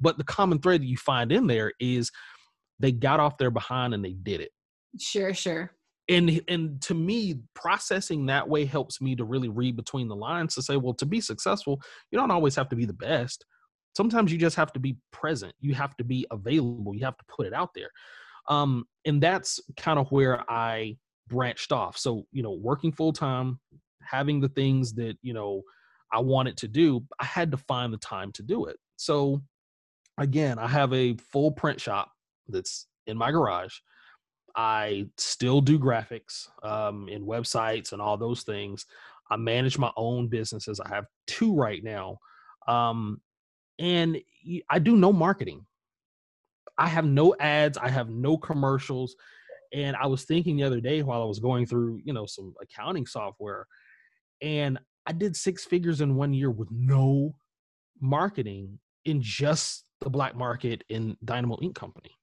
But the common thread that you find in there is they got off their behind and they did it Sure, sure. and and to me processing that way helps me to really read between the lines to say well to be successful you don't always have to be the best sometimes you just have to be present you have to be available you have to put it out there um and that's kind of where i branched off so you know working full time having the things that you know i wanted to do i had to find the time to do it so again i have a full print shop that's in my garage I still do graphics um, and websites and all those things. I manage my own businesses. I have two right now. Um, and I do no marketing. I have no ads. I have no commercials. And I was thinking the other day while I was going through, you know, some accounting software, and I did six figures in one year with no marketing in just the black market in Dynamo Ink Company.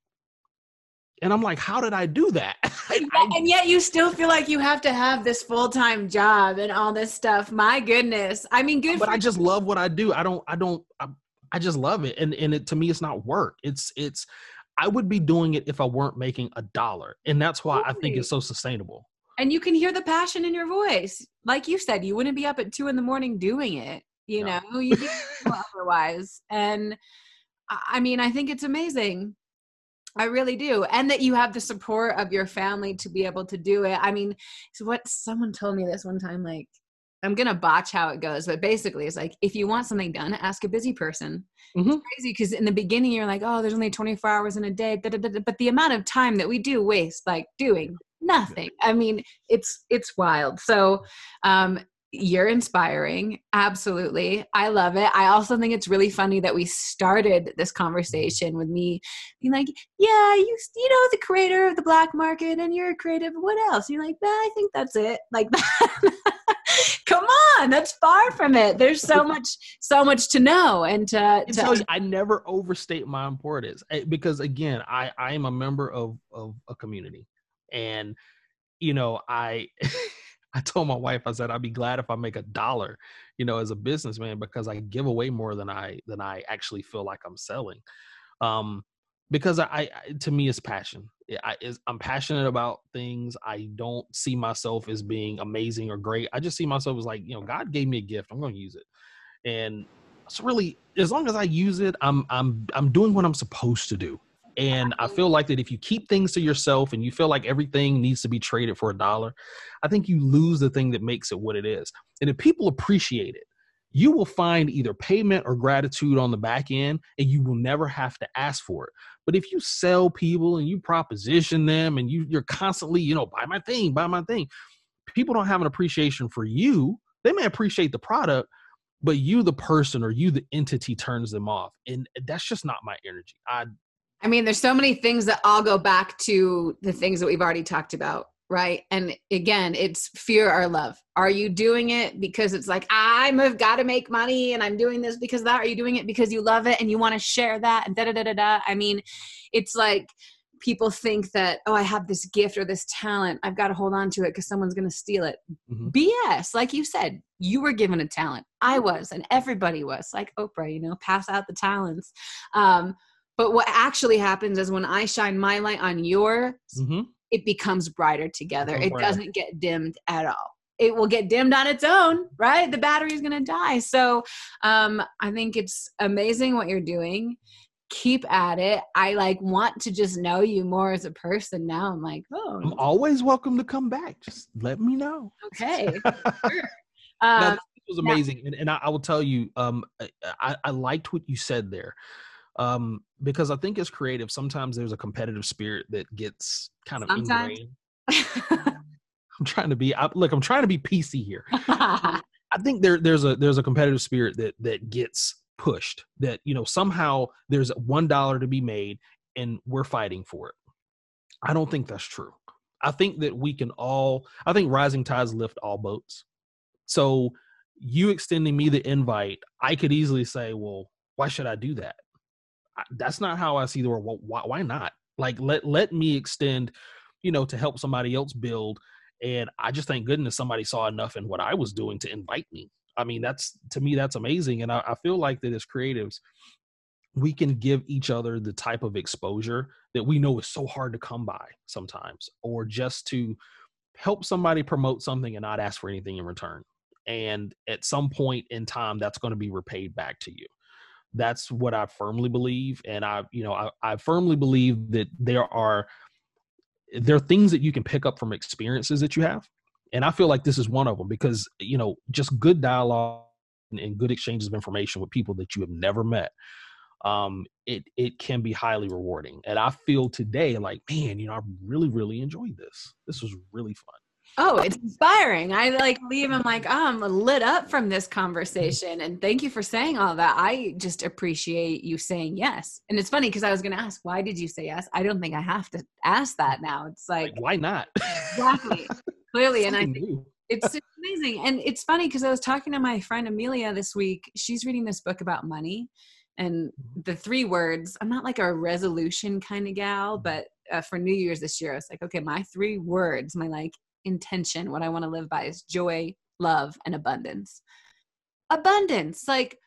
And I'm like, how did I do that? I- and yet you still feel like you have to have this full-time job and all this stuff. My goodness. I mean, good but I just love what I do. I don't, I don't, I, I just love it. And and it to me, it's not work. It's it's. I would be doing it if I weren't making a dollar, and that's why I think it's so sustainable. and you can hear the passion in your voice. Like you said, you wouldn't be up at two in the morning doing it. You No. know, you do otherwise. And I I mean, I think it's amazing. I really do. And that you have the support of your family to be able to do it. I mean, so what someone told me this one time, like, I'm gonna botch how it goes, but basically it's like if you want something done, ask a busy person. Mhm. It's crazy because in the beginning you're like, oh, there's only 24 hours in a day, da, da, da, da, but the amount of time that we do waste like doing nothing. I mean, it's it's wild. So um you're inspiring. Absolutely. I love it. I also think it's really funny that we started this conversation with me being like, yeah, you, you know, the creator of the black market and you're a creative. What else? And you're like, nah, I think that's it. Like that. On, that's far from it. There's so much, so much to know. And to, to you, I never overstate my importance eh, because again, I, I am a member of, of a community and, you know, I, I told my wife, I said, I'd be glad if I make a dollar, you know, as a businessman because I give away more than I than I actually feel like I'm selling. Um, because I, I to me it's passion. I, I'm passionate about things. I don't see myself as being amazing or great. I just see myself as like, you know, God gave me a gift. I'm going to use it, and it's really as long as I use it, I'm I'm I'm doing what I'm supposed to do. And I feel like that if you keep things to yourself and you feel like everything needs to be traded for a dollar, I think you lose the thing that makes it what it is. And if people appreciate it, you will find either payment or gratitude on the back end and you will never have to ask for it. But if you sell people and you proposition them and you, you're constantly, you know, buy my thing, buy my thing, people don't have an appreciation for you. They may appreciate the product, but you, the person or you, the entity, turns them off. And that's just not my energy. I I mean, there's so many things that all go back to the things that we've already talked about, right? And again, it's fear or love. Are you doing it because it's like, I've got to make money and I'm doing this because that? Are you doing it because you love it and you want to share that? And da da da da da. I mean, it's like people think that, oh, I have this gift or this talent. I've got to hold on to it because someone's going to steal it. Mm-hmm. BS. Like you said, you were given a talent. I was, and everybody was, like Oprah, you know, pass out the talents. Um, but what actually happens is when I shine my light on yours, mm-hmm. It becomes brighter together. It, brighter. doesn't get dimmed at all. It will get dimmed on its own, right? The battery is going to die. So um, I think it's amazing what you're doing. Keep at it. I like want to just know you more as a person now. I'm like, oh, I'm always welcome to come back. Just let me know. Okay. sure. Um, was amazing, and, and I, I, will tell you, um, I, I liked what you said there um, because I think as creative, sometimes there's a competitive spirit that gets kind of sometimes. ingrained. I'm trying to be I, look. I'm trying to be PC here. I think there there's a there's a competitive spirit that that gets pushed. That you know somehow there's one dollar to be made, and we're fighting for it. I don't think that's true. I think that we can all. I think rising tides lift all boats. So you extending me the invite, I could easily say, well, why should I do that? That's not how I see the world. Why, why not? Like let let me extend, you know, to help somebody else build. And I just thank goodness somebody saw enough in what I was doing to invite me. I mean, that's to me that's amazing, and I, I feel like that as creatives, we can give each other the type of exposure that we know is so hard to come by sometimes, or just to help somebody promote something and not ask for anything in return. And at some point in time, that's going to be repaid back to you that's what I firmly believe, and I, you know, I, I firmly believe that there are there are things that you can pick up from experiences that you have, and I feel like this is one of them because you know just good dialogue and good exchanges of information with people that you have never met um it it can be highly rewarding and i feel today like man you know i really really enjoyed this. This was really fun Oh, it's inspiring. I like leave and like, oh, I'm lit up from this conversation. And thank you for saying all that. I just appreciate you saying yes. And it's funny because I was going to ask, why did you say yes? I don't think I have to ask that now. It's like, like why not? exactly. Clearly. and I think it's amazing. And it's funny because I was talking to my friend Amelia this week. She's reading this book about money. And mm-hmm. the three words, I'm not like a resolution kind of gal, but uh, for New Year's this year, I was like, okay, my three words, my like intention, what I want to live by is joy, love, and abundance. Abundance. Like,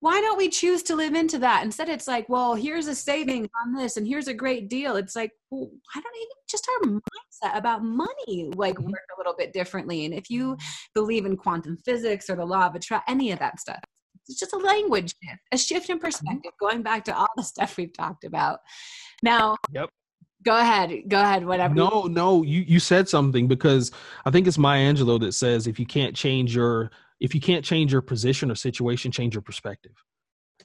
why don't we choose to live into that? Instead, it's like, well, here's a saving on this and here's a great deal. It's like, well, why don't even just our mindset about money like mm-hmm. work a little bit differently? And if you believe in quantum physics or the law of attraction, any of that stuff, it's just a language shift, a shift in mm-hmm. perspective, going back to all the stuff we've talked about. Now, yep go ahead go ahead whatever no no you you said something because i think it's maya angelou that says if you can't change your if you can't change your position or situation change your perspective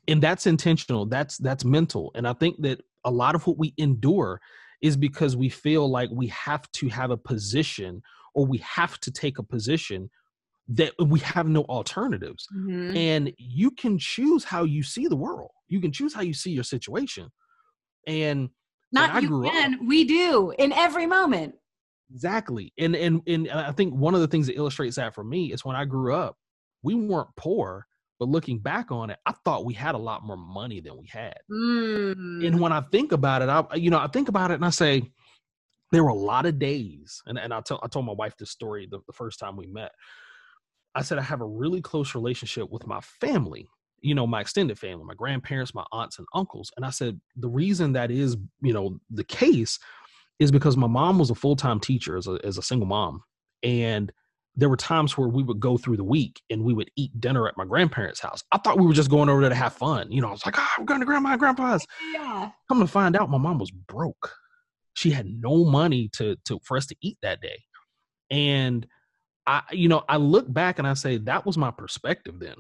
and that's intentional that's that's mental and i think that a lot of what we endure is because we feel like we have to have a position or we have to take a position that we have no alternatives. Mhm. And you can choose how you see the world. You can choose how you see your situation. And Not you up- can, we do in every moment. Exactly. And and and I think one of the things that illustrates that for me is when I grew up, we weren't poor, but looking back on it, I thought we had a lot more money than we had. Mm. And when I think about it, I you know, I think about it and I say there were a lot of days, and, and I tell I told my wife this story the, the first time we met. I said I have a really close relationship with my family, you know, my extended family, my grandparents, my aunts and uncles. And I said the reason that is, you know, the case is because my mom was a full-time teacher as a as a single mom. And there were times where we would go through the week and we would eat dinner at my grandparents' house. I thought we were just going over there to have fun. You know, I was like, ah, we're going to grandma and grandpa's. yeah. Come to find out, my mom was broke. She had no money to to for us to eat that day, and I, you know, I look back and I say that was my perspective then.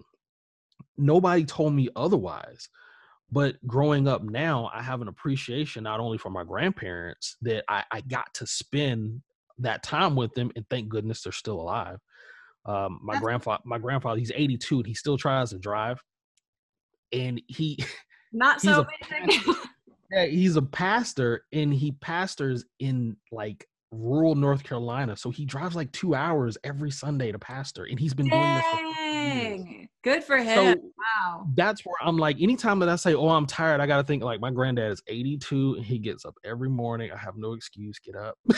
Nobody told me otherwise. But growing up now, I have an appreciation not only for my grandparents that I, I got to spend that time with them, and thank goodness they're still alive. Um, my grandfather, my grandfather, he's 82 and he still tries to drive, and he Not so a yeah, he's a pastor and he pastors in like rural North Carolina. So he drives like two hours every Sunday to pastor, and he's been doing this for 50 years. Good for him. So wow. that's where I'm like, anytime that I say, "Oh, I'm tired," I gotta think like my granddad is 82 and he gets up every morning. I have no excuse, get up. Oh,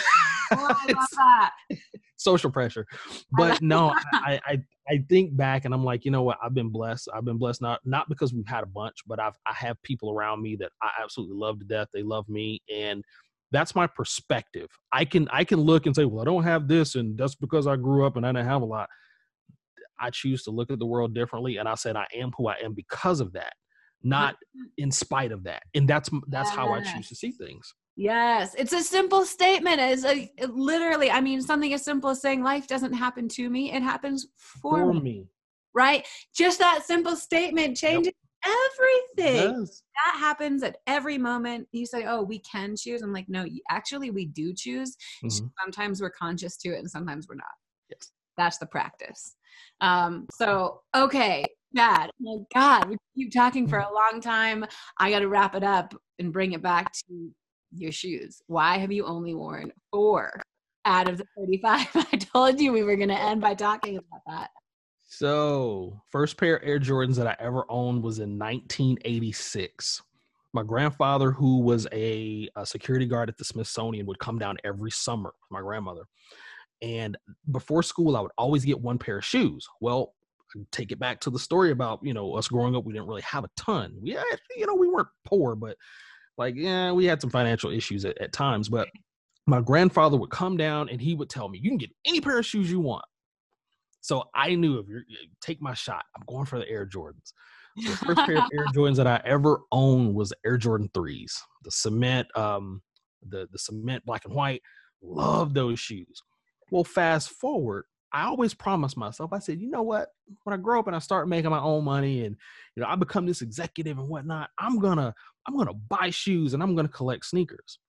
I love that. social pressure, but no, I, I I think back and I'm like, you know what? I've been blessed. I've been blessed not not because we've had a bunch, but I've I have people around me that I absolutely love to death. They love me, and that's my perspective. I can I can look and say, well, I don't have this, and that's because I grew up and I didn't have a lot. I choose to look at the world differently, and I said I am who I am because of that, not mm-hmm. in spite of that. And that's that's how I choose to see things. Yes, it's a simple statement. It's a, it literally, I mean, something as simple as saying life doesn't happen to me, it happens for, For me, me, right? Just that simple statement changes everything. Yes. That happens at every moment. You say, "Oh, we can choose." I'm like, "No, actually we do choose. Mhm. Sometimes we're conscious to it and sometimes we're not." Yes. That's the practice. Um, so, okay, Dad. Oh God, we keep talking for a long time. I got to wrap it up and bring it back to your shoes. Why have you only worn four out of the 35? I told you we were going to end by talking about that. So, first pair of Air Jordans that I ever owned was in 1986. My grandfather, who was a, a security guard at the Smithsonian, would come down every summer with my grandmother. And before school, I would always get one pair of shoes. Well, take it back to the story about you know us growing up. We didn't really have a ton. We had, you know we weren't poor, but like yeah, we had some financial issues at, at times. But my grandfather would come down and he would tell me, "You can get any pair of shoes you want." So I knew if you take my shot, I'm going for the Air Jordans. So the first pair of Air Jordans that I ever owned was Air Jordan threes, the cement, um, the the cement black and white. Love those shoes. Well, fast forward, I always promised myself. I said, you know what? When I grow up and I start making my own money, and you know I become this executive and whatnot, I'm gonna I'm gonna buy shoes and I'm gonna collect sneakers.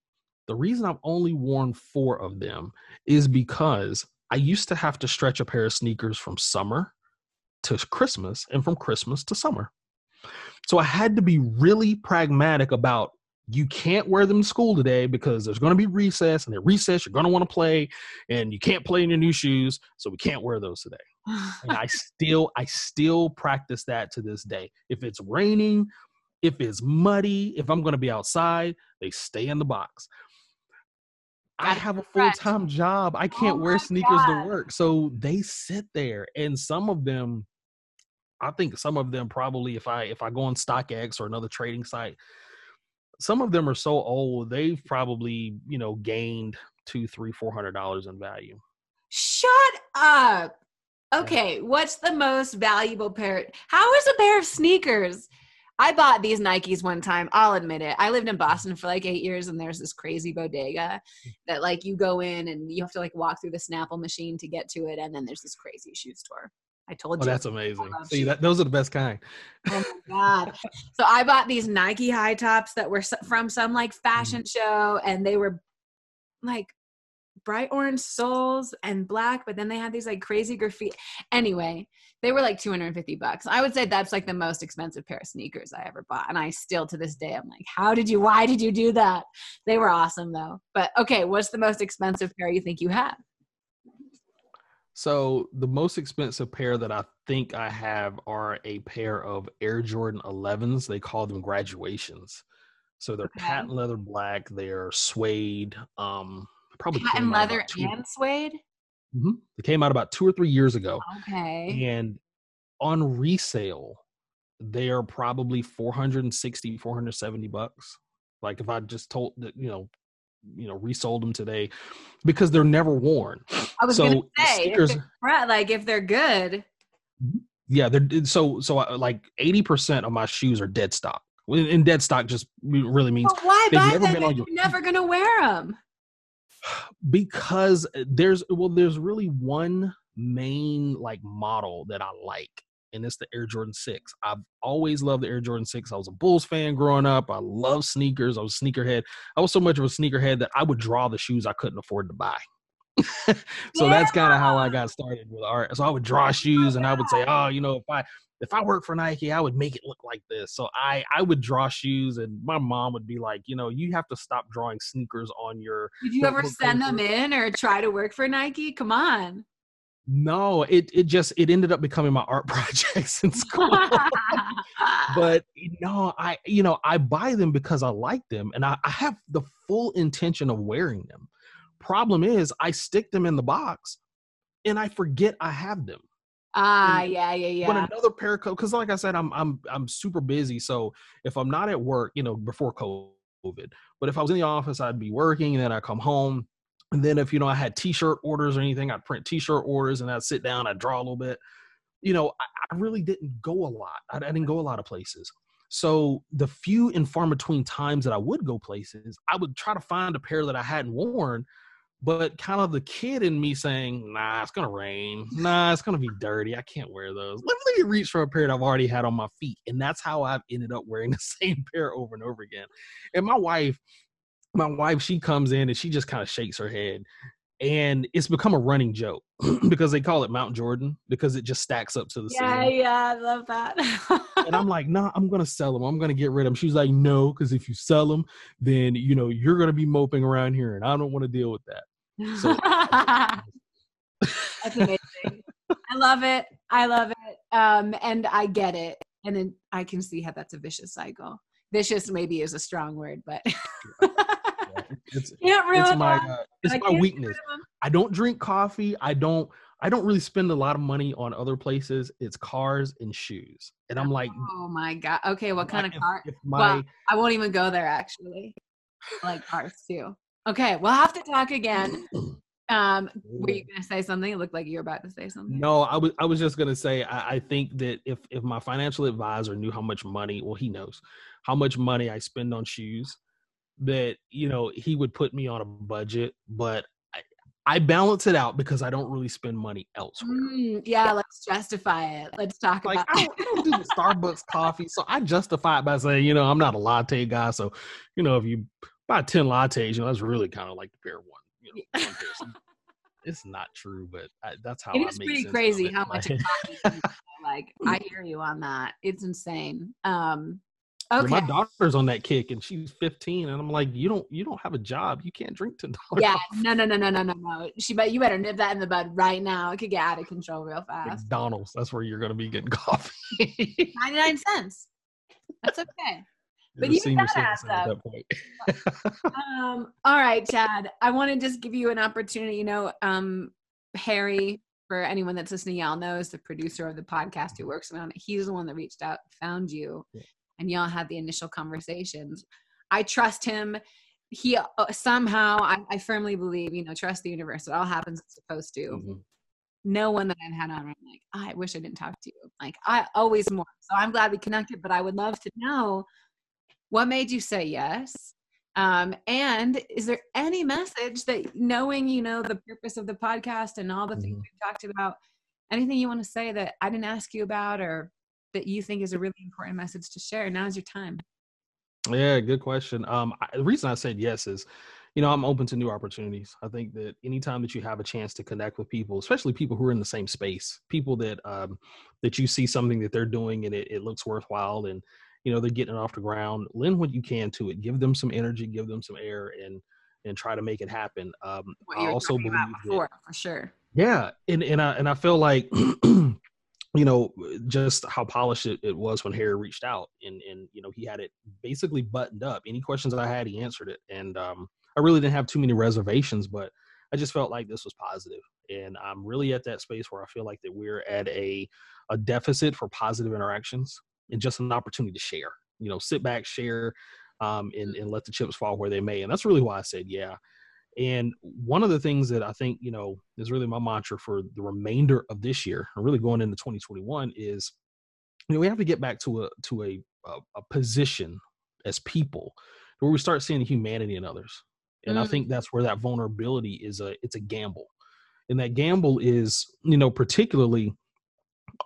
The reason I've only worn four of them is because I used to have to stretch a pair of sneakers from summer to Christmas and from Christmas to summer. So I had to be really pragmatic about you can't wear them to school today because there's going to be recess and at recess you're going to want to play and you can't play in your new shoes so we can't wear those today. And i still i still practice that to this day. If it's raining if it's muddy if i'm going to be outside they stay in the box i have a full-time job i oh can't Oh wear sneakers God. to work so they sit there and some of them i think some of them probably if i if i go on stockx or another trading site some of them are so old they've probably you know gained two three four hundred dollars in value Shut up. Okay, what's the most valuable pair? How is a pair of sneakers? I bought these Nikes one time. I'll admit it. I lived in Boston for like eight years, and there's this crazy bodega that like you go in and you have to like walk through the Snapple machine to get to it, and then there's this crazy shoe store. I told oh you. that's amazing see that those are the best kind Oh my god! So I bought these Nike high tops that were from some like fashion Mm. show, and they were like bright orange soles and black, but then they had these like crazy graffiti. Anyway, they were like 250 bucks. I would say that's like the most expensive pair of sneakers I ever bought. And I still to this day, I'm like, how did you, why did you do that? They were awesome though. But okay, what's the most expensive pair you think you have? So the most expensive pair that I think I have are a pair of Air Jordan 11s. They call them graduations. So they're okay. patent leather black. They're suede. Um, probably patent leather and suede. Mm-hmm. They came out about two or three years ago. Okay. And on resale, they are probably 460, 470 bucks. Like if I just told that, you know, you know, resold them today because they're never worn. I was so gonna say, stickers, if like if they're good. Mm-hmm. Yeah, they're so so. Uh, like eighty percent of my shoes are dead stock. In dead stock just really means but why buy never them? You're never gonna wear them. Because there's well, there's really one main like model that I like, and it's the Air Jordan 6. I've always loved the Air Jordan 6. I was a Bulls fan growing up. I love sneakers. I was a sneakerhead. I was so much of a sneakerhead that I would draw the shoes I couldn't afford to buy. so yeah. that's kind of how I got started with art. So I would draw shoes and I would say, oh, you know, if I if I worked for Nike, I would make it look like this. So I I would draw shoes, and my mom would be like, you know, you have to stop drawing sneakers on your. Did you ever send them in or try to work for Nike? Come on. No, it it just it ended up becoming my art projects in school. but no, I you know I buy them because I like them, and I, I have the full intention of wearing them. Problem is, I stick them in the box, and I forget I have them. Ah, yeah, yeah, yeah. When another pair of because, like I said, I'm I'm I'm super busy. So if I'm not at work, you know, before COVID, but if I was in the office, I'd be working, and then I come home, and then if you know I had T-shirt orders or anything, I'd print T-shirt orders, and I'd sit down, I'd draw a little bit. You know, I, I really didn't go a lot. I, I didn't go a lot of places. So the few and far between times that I would go places, I would try to find a pair that I hadn't worn but kind of the kid in me saying, "Nah, it's gonna rain. Nah, it's gonna be dirty. I can't wear those." Let me reach for a pair I've already had on my feet, and that's how I've ended up wearing the same pair over and over again. And my wife, my wife, she comes in and she just kind of shakes her head, and it's become a running joke because they call it Mount Jordan because it just stacks up to the yeah, ceiling. Yeah, I love that. and I'm like, nah, I'm gonna sell them. I'm gonna get rid of them. She's like, no, because if you sell them, then you know you're gonna be moping around here, and I don't want to deal with that. So that's amazing. I love it. I love it. Um, and I get it. And then I can see how that's a vicious cycle. Vicious maybe is a strong word, but it's, it's my uh, it's my weakness. I don't drink coffee. I don't I don't really spend a lot of money on other places. It's cars and shoes. And I'm like, oh my god. Okay, what kind of car? My, well, I won't even go there actually. I like cars too. Okay, we'll have to talk again. Um, were you gonna say something? It looked like you were about to say something. No, I was I was just gonna say I, I think that if if my financial advisor knew how much money, well, he knows how much money I spend on shoes, that you know he would put me on a budget, but I, I balance it out because I don't really spend money elsewhere. Mm, yeah, let's justify it. Let's talk like, about. I don't, I don't do the Starbucks coffee, so I justify it by saying, you know, I'm not a latte guy, so you know, if you buy 10 lattes, you know, that's really kind of like the pair one. You know, one it's not true, but I, that's how it is pretty crazy how much it costs. like I hear you on that. It's insane. Um, okay. My daughter's on that kick, and she's 15, and I'm like, you don't, you don't have a job. You can't drink ten dollars. Yeah, no, no, no, no, no, no, no. She, but you better nip that in the bud right now. It could get out of control real fast. McDonald's. That's where you're going to be getting coffee. 99 cents. That's okay but even that adds up. That um, all right, Chad. I want to just give you an opportunity. You know, um, Harry, for anyone that's listening, y'all knows the producer of the podcast who works on it. He's the one that reached out, found you, yeah. And y'all had the initial conversations. I trust him. He uh, somehow, I, I, firmly believe, you know, trust the universe. It all happens as supposed to. Mm-hmm no one that I've had on, I'm like, I wish I didn't talk to you. Like, I always more. So I'm glad we connected, but I would love to know what made you say yes? Um, and is there any message that knowing, you know, the purpose of the podcast and all the things mm-hmm. we've talked about, anything you want to say that I didn't ask you about or that you think is a really important message to share? Now's your time. Yeah, good question. Um, I, the reason I said yes is, you know, I'm open to new opportunities. I think that anytime that you have a chance to connect with people, especially people who are in the same space, people that um, that you see something that they're doing and it, it looks worthwhile and you know they're getting it off the ground, lend what you can to it. Give them some energy, give them some air, and and try to make it happen. Um, I also believe before, that, for sure. Yeah, and and I and I feel like you know just how polished it, it was when harry reached out and and you know he had it basically buttoned up any questions i had he answered it and um I really didn't have too many reservations, but I just felt like this was positive. And I'm really at that space where I feel like that we're at a a deficit for positive interactions and just an opportunity to share. You know, sit back, share, um, and, and let the chips fall where they may. And that's really why I said yeah. And one of the things that I think, you know, is really my mantra for the remainder of this year and really going into 2021 is, you know, we have to get back to a to a a, a position as people where we start seeing the humanity in others and mm. i think that's where that vulnerability is a it's a gamble and that gamble is you know particularly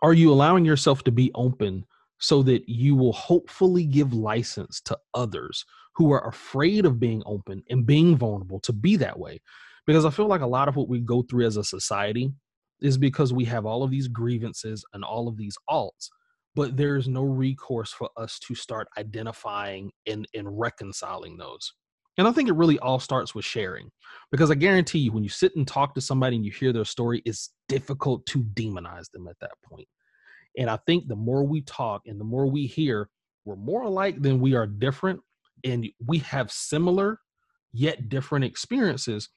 are you allowing yourself to be open so that you will hopefully give license to others who are afraid of being open and being vulnerable to be that way because i feel like a lot of what we go through as a society is because we have all of these grievances and all of these alts but there's no recourse for us to start identifying and, and reconciling those and I think it really all starts with sharing because I guarantee you, when you sit and talk to somebody and you hear their story, it's difficult to demonize them at that point. And I think the more we talk and the more we hear, we're more alike than we are different. And we have similar yet different experiences.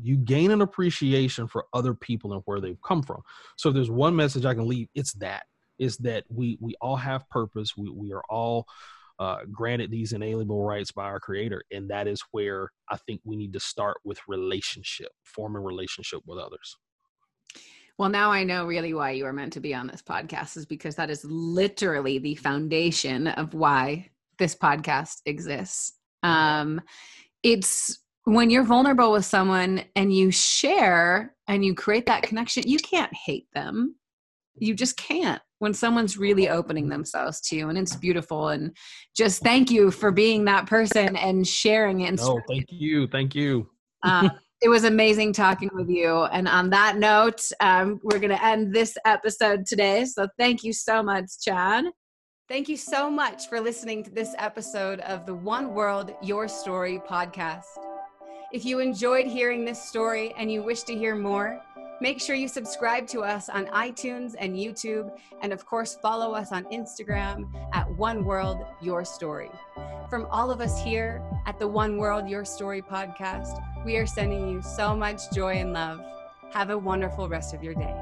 You gain an appreciation for other people and where they've come from. So if there's one message I can leave, it's that is that we we all have purpose. We we are all uh, granted these inalienable rights by our creator and that is where i think we need to start with relationship forming relationship with others well now i know really why you are meant to be on this podcast is because that is literally the foundation of why this podcast exists. Um, it's when you're vulnerable with someone and you share and you create that connection you can't hate them. You just can't when someone's really opening themselves to you and it's beautiful. And just thank you for being that person and sharing it oh thank you. Thank you. Um, it was amazing talking with you. And on that note um, we're going to end this episode today. So thank you so much chad. Thank you so much for listening to this episode of the one world your story podcast. If you enjoyed hearing this story and you wish to hear more Make sure you subscribe to us on iTunes and YouTube, and of course, follow us on Instagram at One World Your Story. From all of us here at the One World Your Story podcast, we are sending you so much joy and love. Have a wonderful rest of your day.